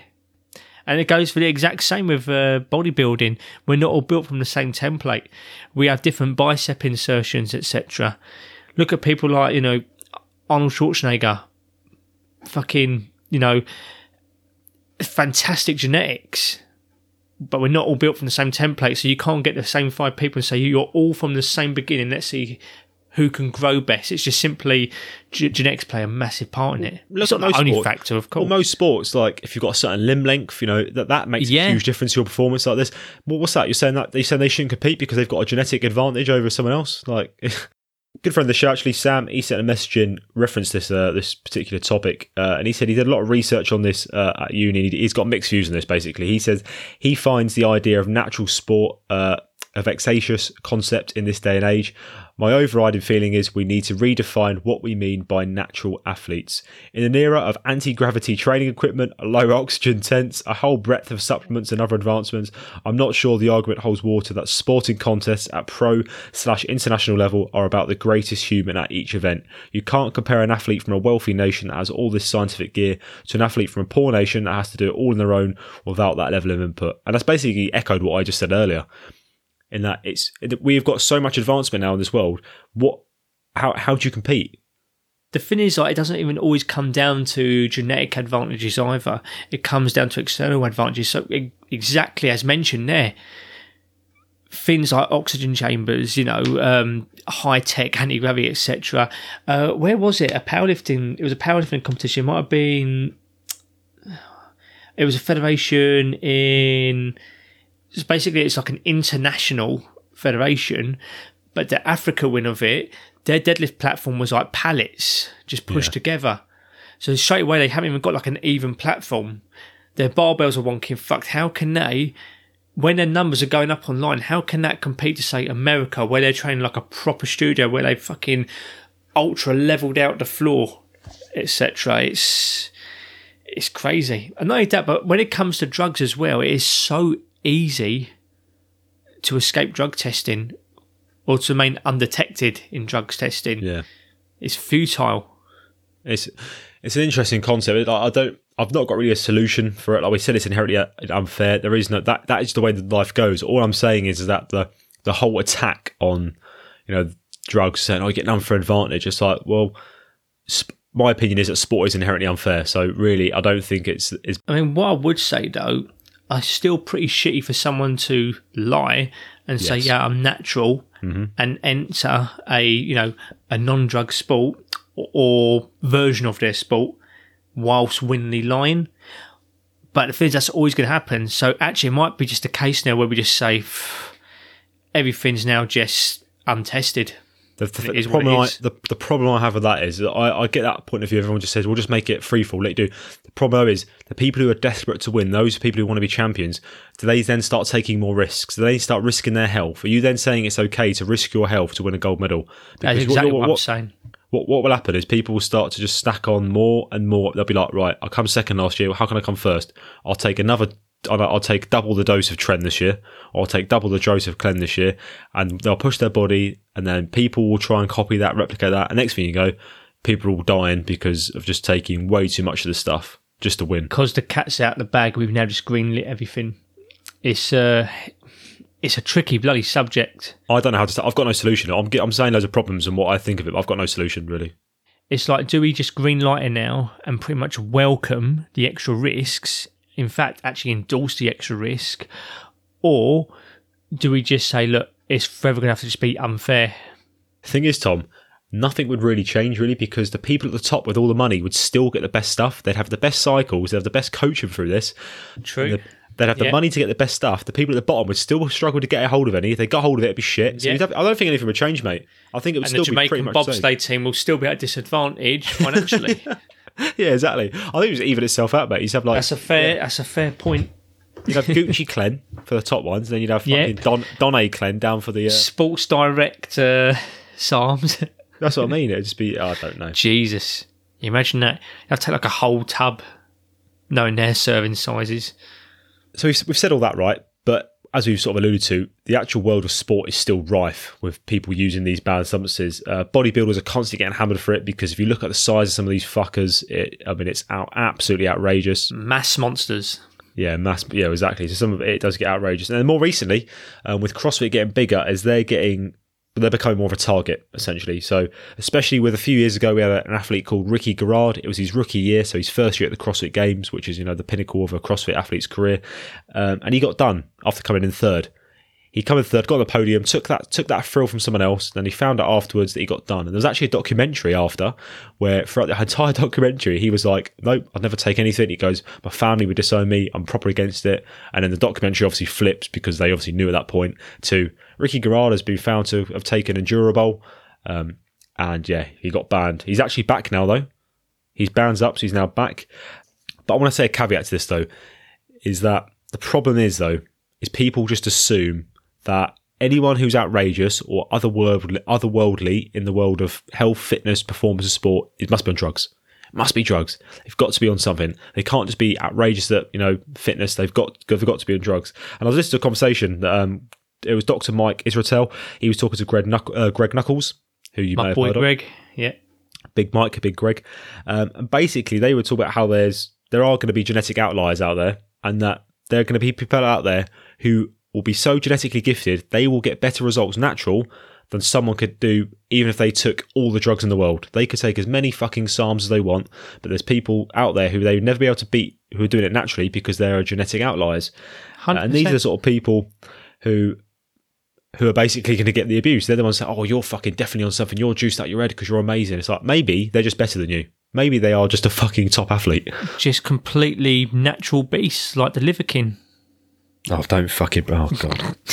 and it goes for the exact same with uh, bodybuilding. We're not all built from the same template. We have different bicep insertions, etc. Look at people like you know Arnold Schwarzenegger, fucking you know fantastic genetics but we're not all built from the same template, so you can't get the same five people and say you're all from the same beginning. Let's see who can grow best. It's just simply g- genetics play a massive part in it. Look it's not the only sport- factor, of Well, course. most sports, like if you've got a certain limb length, you know that that makes Yeah. a huge difference to your performance. Like this, well, what's that? You're saying that they saying they shouldn't compete because they've got a genetic advantage over someone else? Like, good friend of the show, actually, Sam, he sent a message in reference this uh, this particular topic, uh, and he said he did a lot of research on this uh, at uni. He's got mixed views on this. Basically, he says he finds the idea of natural sport uh, a vexatious concept in this day and age. My overriding feeling is we need to redefine what we mean by natural athletes. In an era of anti gravity training equipment, low oxygen tents, a whole breadth of supplements and other advancements, I'm not sure the argument holds water that sporting contests at pro slash international level are about the greatest human at each event. You can't compare an athlete from a wealthy nation that has all this scientific gear to an athlete from a poor nation that has to do it all on their own without that level of input. And that's basically echoed what I just said earlier in that it's we've got so much advancement now in this world. What how how do you compete? The thing is, like, it doesn't even always come down to genetic advantages either. It comes down to external advantages. So exactly as mentioned there, things like oxygen chambers, you know, um, high tech anti gravity, etc. Uh, where was it? A powerlifting. It was a powerlifting competition. It might have been. It was a federation in it's basically it's like an international federation, but the Africa win of it, their deadlift platform was like pallets just pushed yeah. together. So straight away they haven't even got like an even platform. Their barbells are wonky. Fucked. How can they? When their numbers are going up online, how can that compete to say America, where they're training like a proper studio, where they fucking ultra leveled out the floor, etc. It's it's crazy. And not only that, but when it comes to drugs as well, it is so easy to escape drug testing or to remain undetected in drugs testing. Yeah, it's futile. It's it's an interesting concept. I don't. I've not got really a solution for it. Like we said, it's inherently uh, unfair. There is no that. That is the way that life goes. All I'm saying is, is that the the whole attack on you know drugs saying oh you get an unfair advantage. It's like well. Sp- my opinion is that sport is inherently unfair. So really, I don't think it's. it's I mean, what I would say though are still pretty shitty for someone to lie and say, "Yeah, I'm natural," mm-hmm. and enter a you know a non-drug sport or, or version of their sport whilst winning lying. But the thing is, that's always going to happen. So actually, it might be just a case now where we just say everything's now just untested. The, the, the problem I, the, the problem I have with that is that I, I get that point of view. Everyone just says, "We'll just make it free fall." Let you do. The problem is the people who are desperate to win, those people who want to be champions. Do they then start taking more risks? Do they start risking their health? Are you then saying it's okay to risk your health to win a gold medal? Because That's exactly what, what, what, I'm saying. What what will happen is people will start to just stack on more and more. They'll be like, right, I come second last year. How can I come first? I'll take another I'll take double the dose of Tren this year, or I'll take double the dose of Clen this year, and they'll push their body, and then people will try and copy that, replicate that, and next thing you go, people are all dying because of just taking way too much of the stuff just to win. Because the cat's out of the bag, we've now just greenlit everything. It's uh, it's a tricky bloody subject. I don't know how to. Start. I've got no solution. I'm I'm saying loads of problems and what I think of it. I've got no solution really. It's like, do we just greenlight it now and pretty much welcome the extra risks in fact, actually endorse the extra risk? Or do we just say, look, it's forever going to have to just be unfair? Thing is, Tom, nothing would really change really because the people at the top with all the money would still get the best stuff. They'd have the best cycles. They'd have the best coaching through this. True. They'd have the yeah. money to get the best stuff. The people at the bottom would still struggle to get a hold of any. If they got hold of it, it'd be shit. So yeah. have, I don't think anything would change, mate. I think it would and still be pretty much the Jamaican bobsleigh team will still be at a disadvantage financially. yeah, exactly. I think it was even itself out, mate. You'd have like that's a fair yeah. that's a fair point. You'd have Gucci Clen for the top ones, and then you'd have fucking Don Don A Clen down for the uh... Sports Direct uh, SARMs. That's what I mean. It'd just be oh, I don't know. Jesus, you imagine that? You have to take like a whole tub, knowing their serving sizes. So we've, we've said all that right, as we've sort of alluded to, the actual world of sport is still rife with people using these banned substances. Uh, bodybuilders are constantly getting hammered for it because if you look at the size of some of these fuckers, it, I mean, it's out, absolutely outrageous. Mass monsters. Yeah, mass. Yeah, exactly. So some of it, it does get outrageous. And then more recently, um, with CrossFit getting bigger, as they're getting they're becoming more of a target essentially. So, especially with a few years ago, we had an athlete called Ricky Garard. It was his rookie year, so his first year at the CrossFit Games, which is you know the pinnacle of a CrossFit athlete's career, um, and he got done after coming in third. He came in third, got on the podium, took that took that thrill from someone else. Then he found out afterwards that he got done. And there was actually a documentary after where throughout the entire documentary he was like, "Nope, I'd never take anything." He goes, "My family would disown me. I'm proper against it." And then the documentary obviously flips because they obviously knew at that point to Ricky Garard has been found to have taken Endurobol. Um, and yeah, he got banned. He's actually back now though. He's bans up, so he's now back. But I want to say a caveat to this though, is that the problem is though, is people just assume that anyone who's outrageous or otherworldly, otherworldly in the world of health, fitness, performance, and sport, it must be on drugs. It must be drugs. They've got to be on something. They can't just be outrageous at you know fitness. They've got they've got to be on drugs. And I was listening to a conversation that um, it was Dr. Mike Israetel. He was talking to Greg, Knuck- uh, Greg Nuckols, who you may have boy heard of. Greg. Yeah. Big Mike, Big Greg. Um, and basically, they were talking about how there's there are going to be genetic outliers out there, and that there are going to be people out there who will be so genetically gifted they will get better results natural than someone could do even if they took all the drugs in the world. They could take as many fucking SARMs as they want, but there's people out there who they would never be able to beat who are doing it naturally because they're genetic outliers. And these are the sort of people who who are basically going to get the abuse. They're the ones saying, "Oh, you're fucking definitely on something. You're juiced out your head because you're amazing." It's like maybe they're just better than you. Maybe they are just a fucking top athlete. just completely natural beasts like the Liver King. Oh, don't fucking. Oh god.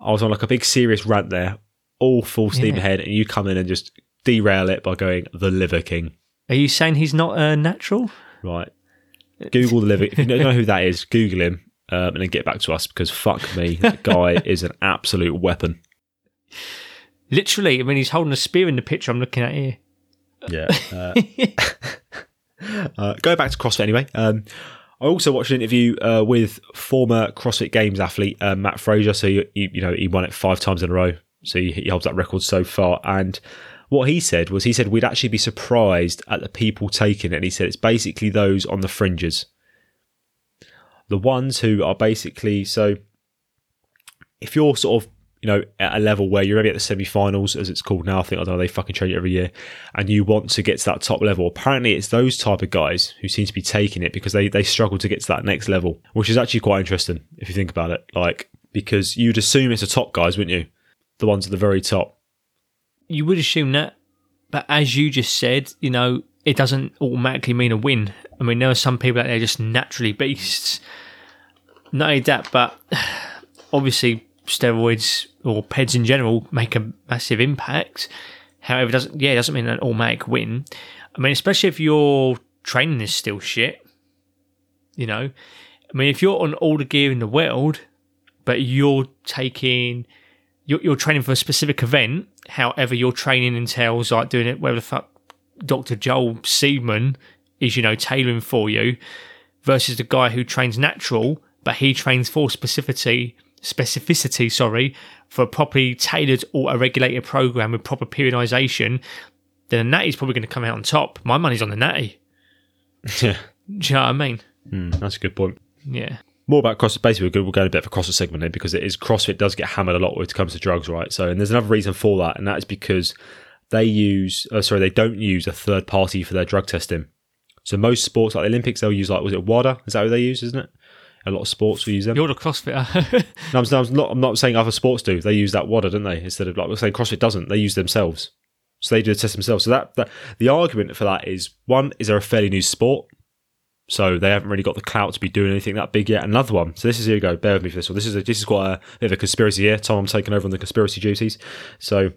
I was on like a big serious rant there, all full steam Yeah. ahead, and you come in and just derail it by going the Liver King. Are you saying he's not uh, natural? Right. Google the Liver. If you don't know who that is, Google him um, and then get back to us because fuck me, that guy is an absolute weapon. Literally, I mean, he's holding a spear in the picture I'm looking at here. Yeah. Uh, uh, going back to CrossFit anyway. Um, I also watched an interview uh, with former CrossFit Games athlete uh, Matt Fraser. So you, you know he won it five times in a row. So he, he holds that record so far. And what he said was he said we'd actually be surprised at the people taking it. And he said it's basically those on the fringes, the ones who are basically so. If you're sort of you know, at a level where you're maybe at the semi-finals, as it's called now. I think I don't know they fucking change it every year, and you want to get to that top level. Apparently, it's those type of guys who seem to be taking it because they they struggle to get to that next level, which is actually quite interesting if you think about it. Like because you'd assume it's the top guys, wouldn't you? The ones at the very top. You would assume that, but as you just said, you know, it doesn't automatically mean a win. I mean, there are some people out there just naturally beasts. Not only that, but obviously steroids or PEDs in general make a massive impact. However, it doesn't yeah, it doesn't mean an automatic win. I mean, especially if your training is still shit. You know, I mean, if you're on all the gear in the world, but you're taking you're, you're training for a specific event. However, your training entails like doing it where the fuck Dr. Joel Seedman is, you know, tailoring for you versus the guy who trains natural, but he trains for specificity, specificity, sorry, for a properly tailored or a regulated program with proper periodization, then the natty's probably going to come out on top. My money's on the natty. Yeah, Do you know what I mean? mm, that's a good point. Yeah. More about CrossFit. Basically, we're going, a bit of a CrossFit segment here because it is CrossFit does get hammered a lot when it comes to drugs, right? So, and there's another reason for that, and that is because they use, uh, sorry, they don't use a third party for their drug testing. So most sports, like the Olympics, they'll use like was it WADA? Is that who they use? Isn't it? A lot of sports will use them. You're the CrossFitter. No, I'm, I'm not. I'm not saying other sports do. They use that WADA, don't they? Instead of like we're saying CrossFit doesn't. They use themselves. So they do the test themselves. So that, that the argument for that is one is they're a fairly new sport, so they haven't really got the clout to be doing anything that big yet. Another one. So this is here you go. Bear with me for this one. This is a, this is quite a bit of a conspiracy here. Tom, I'm taking over on the conspiracy duties. So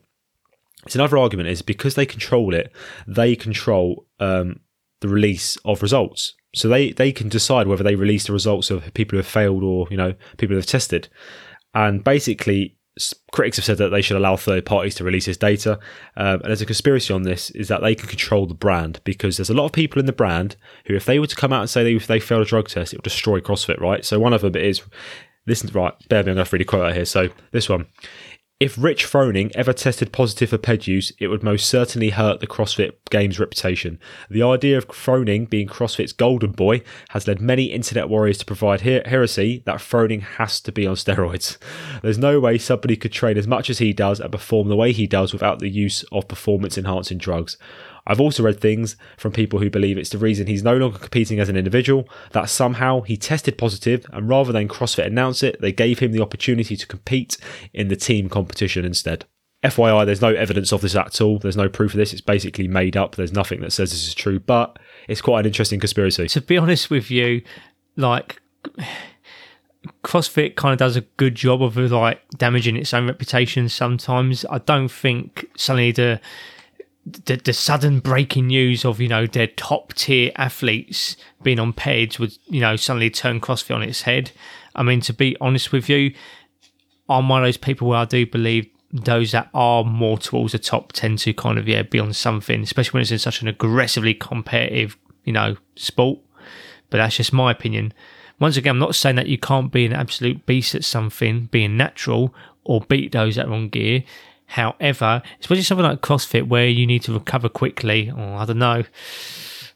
it's another argument is because they control it, they control um, the release of results. So they, they can decide whether they release the results of people who have failed or you know people who have tested. And basically, critics have said that they should allow third parties to release this data. Um, and there's a conspiracy on this is that they can control the brand because there's a lot of people in the brand who, if they were to come out and say they, if they failed a drug test, it would destroy CrossFit, right? So one of them is, listen, right, bear me, I'm going to read a quote out here. So this one. If Rich Froning ever tested positive for PED use, it would most certainly hurt the CrossFit Games reputation. The idea of Froning being CrossFit's golden boy has led many internet warriors to provide her- heresy that Froning has to be on steroids. There's no way somebody could train as much as he does and perform the way he does without the use of performance enhancing drugs. I've also read things from people who believe it's the reason he's no longer competing as an individual, that somehow he tested positive, and rather than CrossFit announce it, they gave him the opportunity to compete in the team competition instead. FYI, there's no evidence of this at all. There's no proof of this. It's basically made up. There's nothing that says this is true, but it's quite an interesting conspiracy. to be honest with you, like CrossFit kind of does a good job of like damaging its own reputation sometimes. I don't think suddenly the the, the sudden breaking news of you know their top tier athletes being on PEDs would you know suddenly turn CrossFit on its head. I mean, to be honest with you, I'm one of those people where I do believe those that are more towards the top tend to kind of yeah be on something, especially when it's in such an aggressively competitive you know sport. But that's just my opinion. Once again, I'm not saying that you can't be an absolute beast at something, being natural, or beat those that are on gear. However, especially something like CrossFit where you need to recover quickly, or I don't know.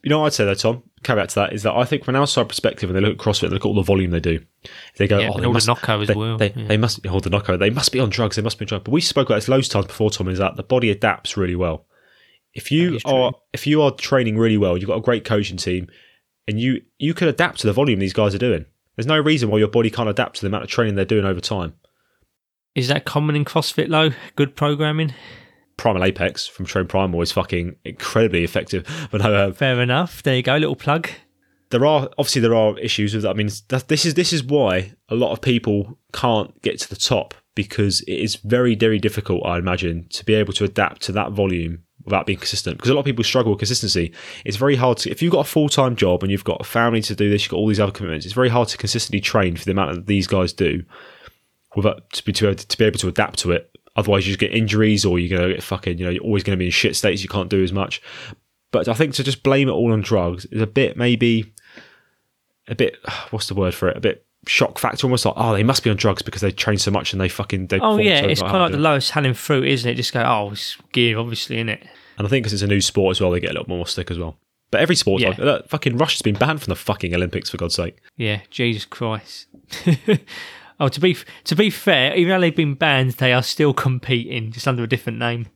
You know what I'd say though, Tom? Caveat to that is that I think from an outside perspective, when they look at CrossFit, they look at all the volume they do. They go, Yeah, oh, they all the must, knockout as they, well, They, yeah. they must hold the knockout. They must be on drugs. They must be on drugs. But we spoke about this loads of times before, Tom. Is that the body adapts really well. If you are true. if you are training really well, you've got a great coaching team, and you you can adapt to the volume these guys are doing. There's no reason why your body can't adapt to the amount of training they're doing over time. Is that common in CrossFit though? Good programming? Primal Apex from Train Primal is fucking incredibly effective. But no, uh, Fair enough. There you go, little plug. there are obviously there are issues with that. I mean, that, this is this is why a lot of people can't get to the top because it is very very difficult. I imagine to be able to adapt to that volume without being consistent. Because a lot of people struggle with consistency. It's very hard to if you've got a full time job and you've got a family to do this, you've got all these other commitments. It's very hard to consistently train for the amount that these guys do, without to be to, to be able to adapt to it. Otherwise, you just get injuries, or you're gonna get fucking. You know, you're always going to be in shit states. You can't do as much. But I think to just blame it all on drugs is a bit maybe a bit what's the word for it? A bit shock factor, almost like oh they must be on drugs because they train so much and they fucking they. Oh yeah, so it's kind of like the lowest hanging fruit, isn't it? Just go, oh, it's gear, obviously, isn't it? And I think because it's a new sport as well, they get a little more stick as well. But every sport's Yeah. like look, fucking Russia's been banned from the fucking Olympics for God's sake. Yeah, Jesus Christ. oh, to be to be fair, even though they've been banned, they are still competing, just under a different name.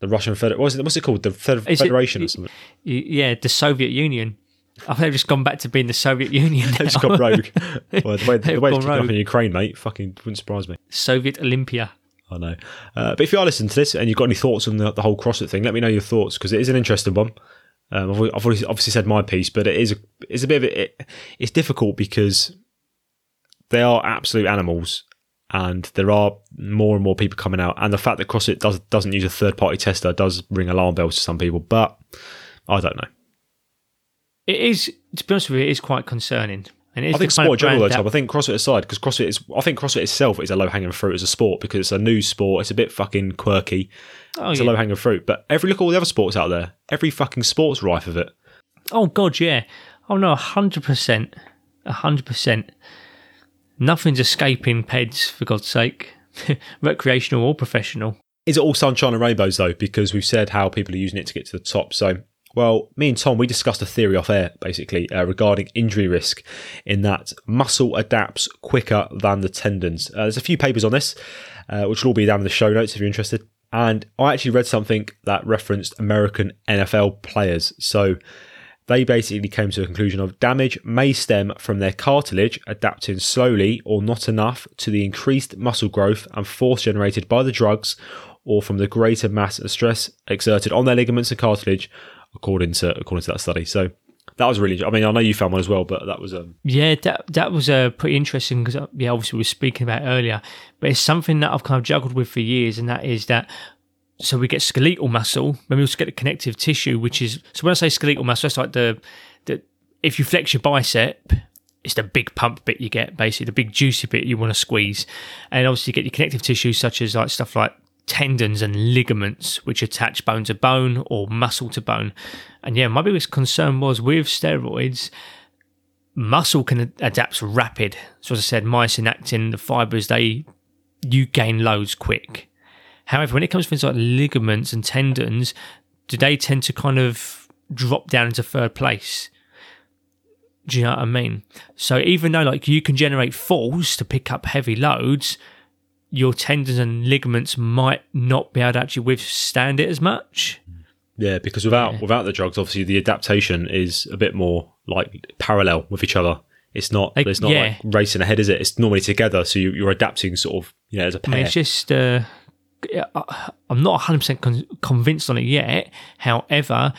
The Russian Federation, what's it? What's it called? The Fed- Is it- Federation or something. Yeah, the Soviet Union. I think they've just gone back to being the Soviet Union. They've just gone rogue. well, the way, the way it's kicking rogue. in Ukraine, mate, fucking wouldn't surprise me. Soviet Olympia. I know. Uh, but if you are listening to this and you've got any thoughts on the, the whole CrossFit thing, let me know your thoughts because it is an interesting one. Um, I've, I've obviously said my piece, but it is a, it's a bit of a, it, it's difficult because they are absolute animals, and there are more and more people coming out, and the fact that CrossFit does doesn't use a third party tester does ring alarm bells to some people, but I don't know. It is, to be honest with you, it is quite concerning. And it is I think sport general, though, that- I think CrossFit aside, because CrossFit is, I think CrossFit itself is a low hanging fruit as a sport because it's a new sport. It's a bit fucking quirky. Oh, It's yeah. a low hanging fruit. But every look at all the other sports out there. Every fucking sport's rife of it. Oh God, yeah. Oh no, hundred percent, hundred percent. Nothing's escaping PEDs for God's sake, recreational or professional. Is it all sunshine and rainbows though? Because we've said how people are using it to get to the top. So, well, me and Tom, we discussed a theory off air basically uh, regarding injury risk, in that muscle adapts quicker than the tendons. Uh, there's a few papers on this, uh, which will all be down in the show notes if you're interested. And I actually read something that referenced American NFL players. So they basically came to a conclusion of damage may stem from their cartilage adapting slowly or not enough to the increased muscle growth and force generated by the drugs or from the greater mass and stress exerted on their ligaments and cartilage according to according to that study so that was really i mean i know you found one as well but that was um Yeah, that that was uh, pretty interesting because yeah, obviously we were speaking about earlier, but it's something that I've kind of juggled with for years, and that is that. So we get skeletal muscle, then we also get the connective tissue, which is so when I say skeletal muscle, it's like the the if you flex your bicep, it's the big pump bit you get, basically the big juicy bit you want to squeeze, and obviously you get your connective tissue such as like stuff like tendons and ligaments which attach bone to bone or muscle to bone. And yeah, my biggest concern was with steroids, muscle can adapt rapid. So as I said, myosin actin, the fibers, they you gain loads quick. However, when it comes to things like ligaments and tendons, do they tend to kind of drop down into third place? Do you know what I mean? So even though like you can generate force to pick up heavy loads, your tendons and ligaments might not be able to actually withstand it as much. yeah because without without the drugs obviously the adaptation is a bit more like parallel with each other it's not Like, it's not yeah. like racing ahead is it it's normally together so you, you're adapting sort of you know as a pair mean, it's just uh, I- Uh, uh, I'm not 100 percent con- convinced on it yet. However,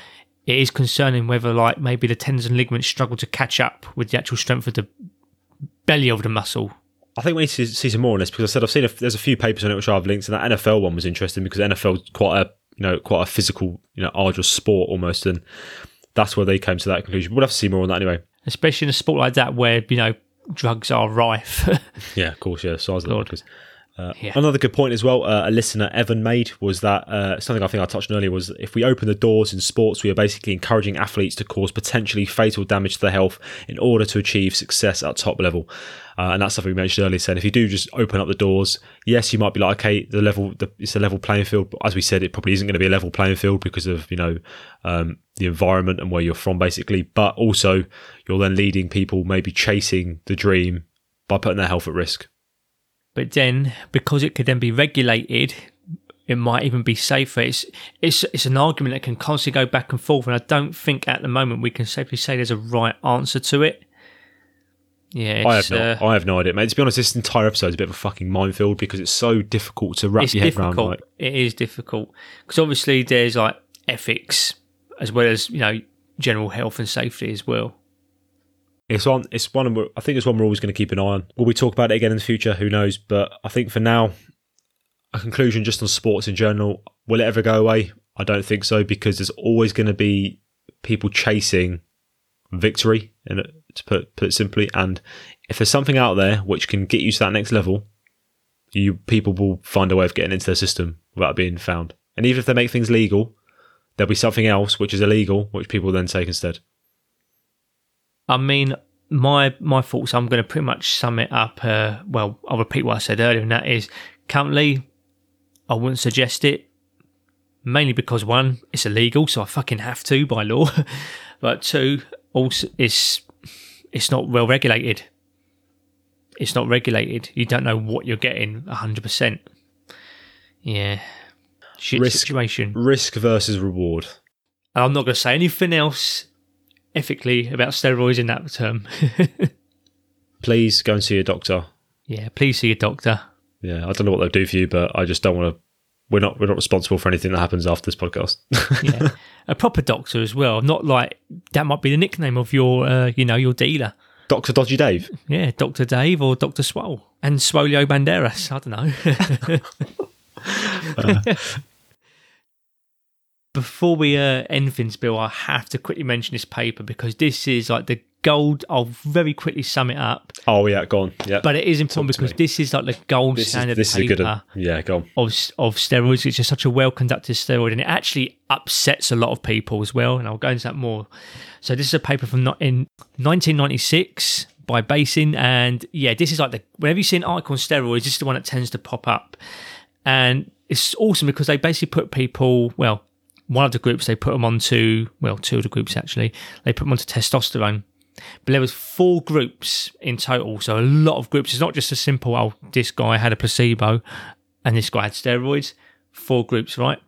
it is concerning whether like maybe the tendons and ligaments struggle to catch up with the actual strength of the belly of the muscle. I think we need to see some more on this because I said I've seen a, there's a few papers on it which I've linked, and that NFL one was interesting because NFL is quite a you know quite a physical, you know, arduous sport almost, and that's where they came to that conclusion. We'll have to see more on that anyway. Especially in a sport like that where you know drugs are rife. Yeah, of course, yeah, size of the. Uh, Yeah. Another good point as well, uh, a listener Evan made was that uh, something I think I touched on earlier was if we open the doors in sports, we are basically encouraging athletes to cause potentially fatal damage to their health in order to achieve success at top level. Uh, and that's something we mentioned earlier. Saying if you do just open up the doors, yes, you might be like, okay, the level, the, it's a level playing field. But as we said, it probably isn't going to be a level playing field because of you know um, the environment and where you're from, basically. But also, you're then leading people maybe chasing the dream by putting their health at risk. But then because it could then be regulated it might even be safer it's it's it's an argument that can constantly go back and forth and i don't think at the moment we can safely say there's a right answer to it yeah I have no, uh, I have no idea, mate. To be honest, this entire episode is a bit of a fucking minefield because it's so difficult to wrap your head difficult around. Like, it is difficult because obviously there's like ethics as well as you know general health and safety as well it's on. It's one. I think it's one we're always going to keep an eye on. Will we talk about it again in the future? Who knows? But I think for now, a conclusion just on sports in general. Will it ever go away? I don't think so because there's always going to be people chasing victory, it, to put put it simply. And if there's something out there which can get you to that next level, you people will find a way of getting into their system without being found. And even if they make things legal, there'll be something else which is illegal, which people then take instead. I mean, my my thoughts. I'm going to pretty much sum it up. Uh, well, I'll repeat what I said earlier, and that is currently, I wouldn't suggest it. Mainly because one, it's illegal, so I fucking have to by law. but two, also it's it's not well regulated. It's not regulated. You don't know what you're getting. hundred percent. Yeah. Shit Risk. situation. Risk versus reward. I'm not going to say anything else ethically about steroids in that term. Please go and see a doctor. yeah, please see a doctor. Yeah, I don't know what they'll do for you, but I just don't want to. We're not we're not responsible for anything that happens after this podcast. Yeah, a proper doctor as well. Not like that might be the nickname of your, uh, you know, your dealer. Doctor Dodgy Dave. Yeah, Doctor Dave or Doctor Swole and Swolio Banderas. I don't know. Before we uh, end things, Bill, I have to quickly mention this paper because this is like the gold. I'll very quickly sum it up, Oh yeah, go on. Yeah, but it is important Talk because this is like the gold this is standard this is a paper. good. Yeah, go on. of of steroids, it's just such a well conducted steroid, and it actually upsets a lot of people as well. And I'll go into that more. So this is a paper from not in 1996 by Bhasin, and yeah, this is like the whenever you see an article on steroids, this is the one that tends to pop up, and it's awesome because they basically put people well. One of the groups they put them onto, well, two of the groups actually, they put them onto testosterone. But there was four groups in total, so a lot of groups. It's not just a simple, oh, this guy had a placebo and this guy had steroids. Four groups, right?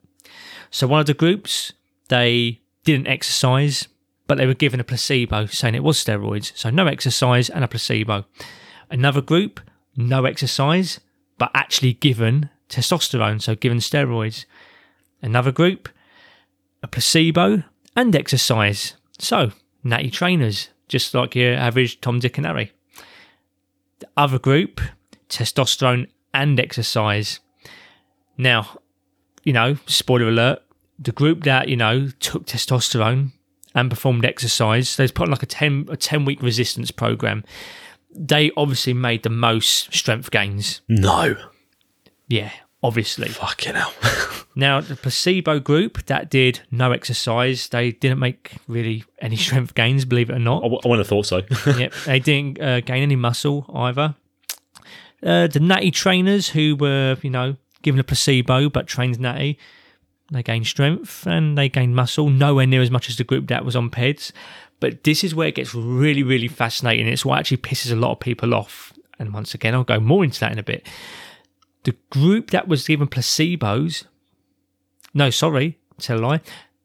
So one of the groups, they didn't exercise, but they were given a placebo saying it was steroids. So no exercise and a placebo. Another group, no exercise, but actually given testosterone, so given steroids. Another group, a placebo and exercise. So natty trainers, just like your average Tom, Dick, and Harry. The other group, testosterone and exercise. Now, you know, spoiler alert, the group that, you know, took testosterone and performed exercise, they put on like a 10, a 10 week resistance program. They obviously made the most strength gains. No, Yeah, obviously. fucking hell. Now, the placebo group that did no exercise, they didn't make really any strength gains, believe it or not. I, w- I wouldn't have thought so. yep, they didn't uh, gain any muscle either. Uh, the natty trainers who were, you know, given a placebo but trained natty, they gained strength and they gained muscle, nowhere near as much as the group that was on PEDs. But this is where it gets really, really fascinating. It's what actually pisses a lot of people off. And once again, I'll go more into that in a bit. The group that was given placebos, no, sorry, tell a lie.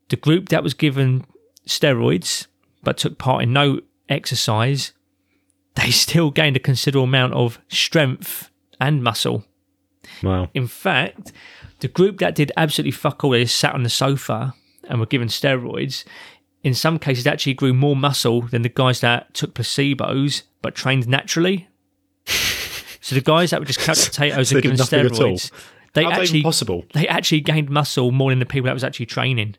The group that was given steroids but took part in no exercise, they still gained a considerable amount of strength and muscle. wow. In fact, the group that did absolutely fuck all, they just sat on the sofa and were given steroids, in some cases actually grew more muscle than the guys that took placebos but trained naturally. So the guys that were just cut potatoes and given steroids, they even actually possible? they actually gained muscle more than the people that was actually training.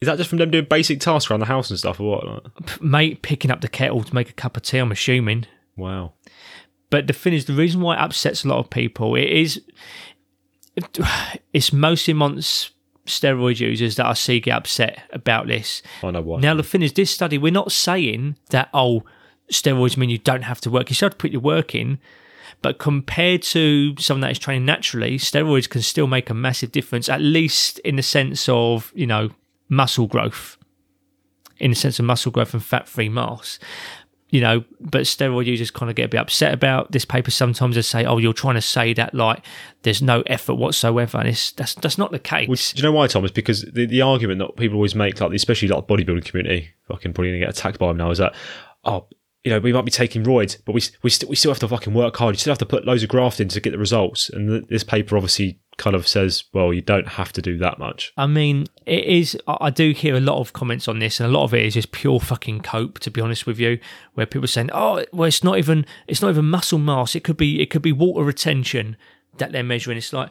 Is that just from them doing basic tasks around the house and stuff, or what? P- Mate, picking up the kettle to make a cup of tea. I'm assuming. Wow. But the thing is, the reason why it upsets a lot of people, it is, it's mostly amongst steroid users that I see get upset about this. I know why. Now, the thing is, this study, we're not saying that, oh, steroids mean you don't have to work. You still have to put your work in. But compared to someone that is training naturally, steroids can still make a massive difference, at least in the sense of, you know, muscle growth, in the sense of muscle growth and fat free mass. You know, but steroid users kind of get a bit upset about this paper. Sometimes they say, "Oh, you're trying to say that like there's no effort whatsoever," and it's that's that's not the case. Do you know why, Thomas? Because the, the argument that people always make, like especially like bodybuilding community, fucking probably gonna get attacked by them now, is that oh, you know, we might be taking roids, but we we still we still have to fucking work hard. You still have to put loads of graft in to get the results. And th- this paper obviously kind of says, well, you don't have to do that much. I mean, it is. I I do hear a lot of comments on this, and a lot of it is just pure fucking cope. To be honest with you, where people are saying, "Oh, well, it's not even it's not even muscle mass. It could be it could be water retention that they're measuring." It's like,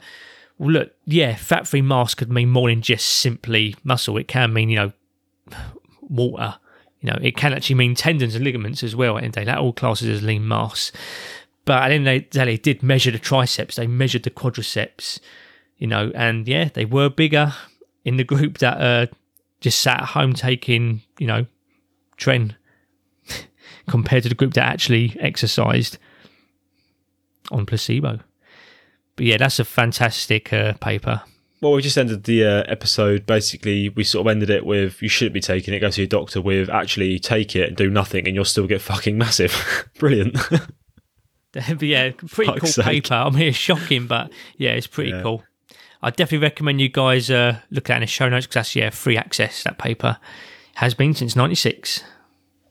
well, look, yeah, fat free mass could mean more than just simply muscle. It can mean you know water. You know, it can actually mean tendons and ligaments as well. End day, that all classes as lean mass. But at the end of the day, they did measure the triceps. They measured the quadriceps you know, and yeah, they were bigger in the group that uh, just sat at home taking, you know, tren compared to the group that actually exercised on placebo. But yeah, that's a fantastic uh, paper. Well, we just ended the uh, episode. Basically, we sort of ended it with you shouldn't be taking it. Go to your doctor with actually take it and do nothing, and you'll still get fucking massive. Brilliant. but yeah, pretty Fuck's cool sake. paper. I mean, it's shocking, but yeah, it's pretty Yeah. cool. I definitely recommend you guys uh, look at it in the show notes because that's yeah free access. That paper has been since '96.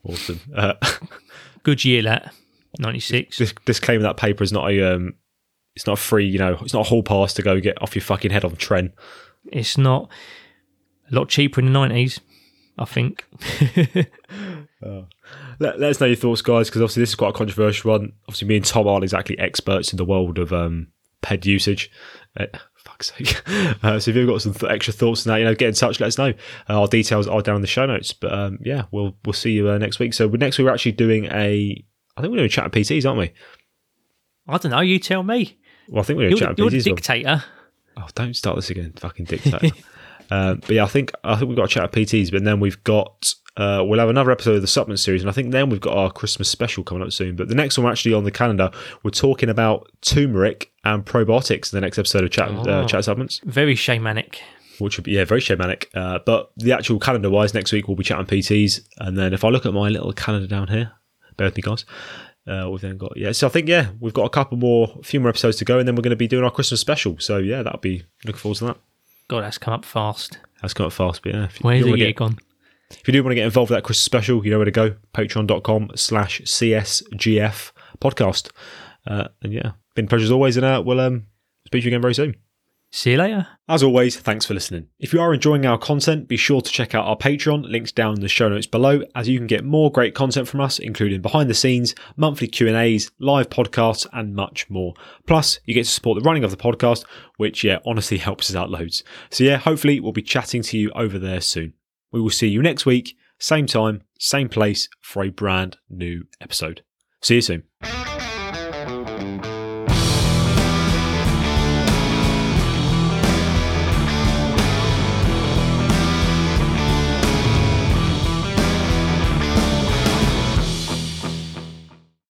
awesome. Uh, Good year, that '96. this disclaimer: that paper is not a um, it's not a free. You know, it's not a hall pass to go get off your fucking head on Tren. It's not a lot cheaper in the nineties, I think. Let, let us know your thoughts, guys, because obviously this is quite a controversial one. Obviously, me and Tom aren't exactly experts in the world of um, ped usage. Uh, fuck's sake. Uh, so if you've got some th- extra thoughts on that, you know, get in touch. Let us know. Uh, our details are down in the show notes. But um, yeah, we'll we'll see you uh, next week. So next week we're actually doing a. I think we're doing a chat of PTs, aren't we? I don't know. You tell me. Well, I think we're doing You're, a chat the- of you're one. dictator. Oh, don't start this again, fucking dictator. um, but yeah, I think I think we've got a chat of PTs, but then we've got uh, we'll have another episode of the supplement series, and I think then we've got our Christmas special coming up soon. But the next one actually on the calendar, we're talking about turmeric and probiotics in the next episode of chat uh, Oh. chat supplements, Very shamanic. which would be yeah very shamanic. Uh, but the actual calendar wise, next week we'll be chatting PTs, and then if I look at my little calendar down here, bear with me guys. Uh, we've then got yeah, so I think yeah, we've got a couple more, a few more episodes to go, and then we're going to be doing our Christmas special. So yeah, that'll be looking forward to that. God, that's come up fast. That's come up fast, but yeah. If you, Where's you the year get, gone? if you do want to get involved with that Christmas special, you know where to go. Patreon.com slash CSGF podcast. Uh, and yeah, been a pleasure as always, and uh, we'll um, speak to you again very soon. See you later. As always, thanks for listening. If you are enjoying our content, be sure to check out our Patreon, links down in the show notes below, as you can get more great content from us, including behind the scenes, monthly Q&As, live podcasts, and much more. Plus, you get to support the running of the podcast, which, yeah, honestly helps us out loads. So yeah, hopefully we'll be chatting to you over there soon. We will see you next week, same time, same place, for a brand new episode. See you soon.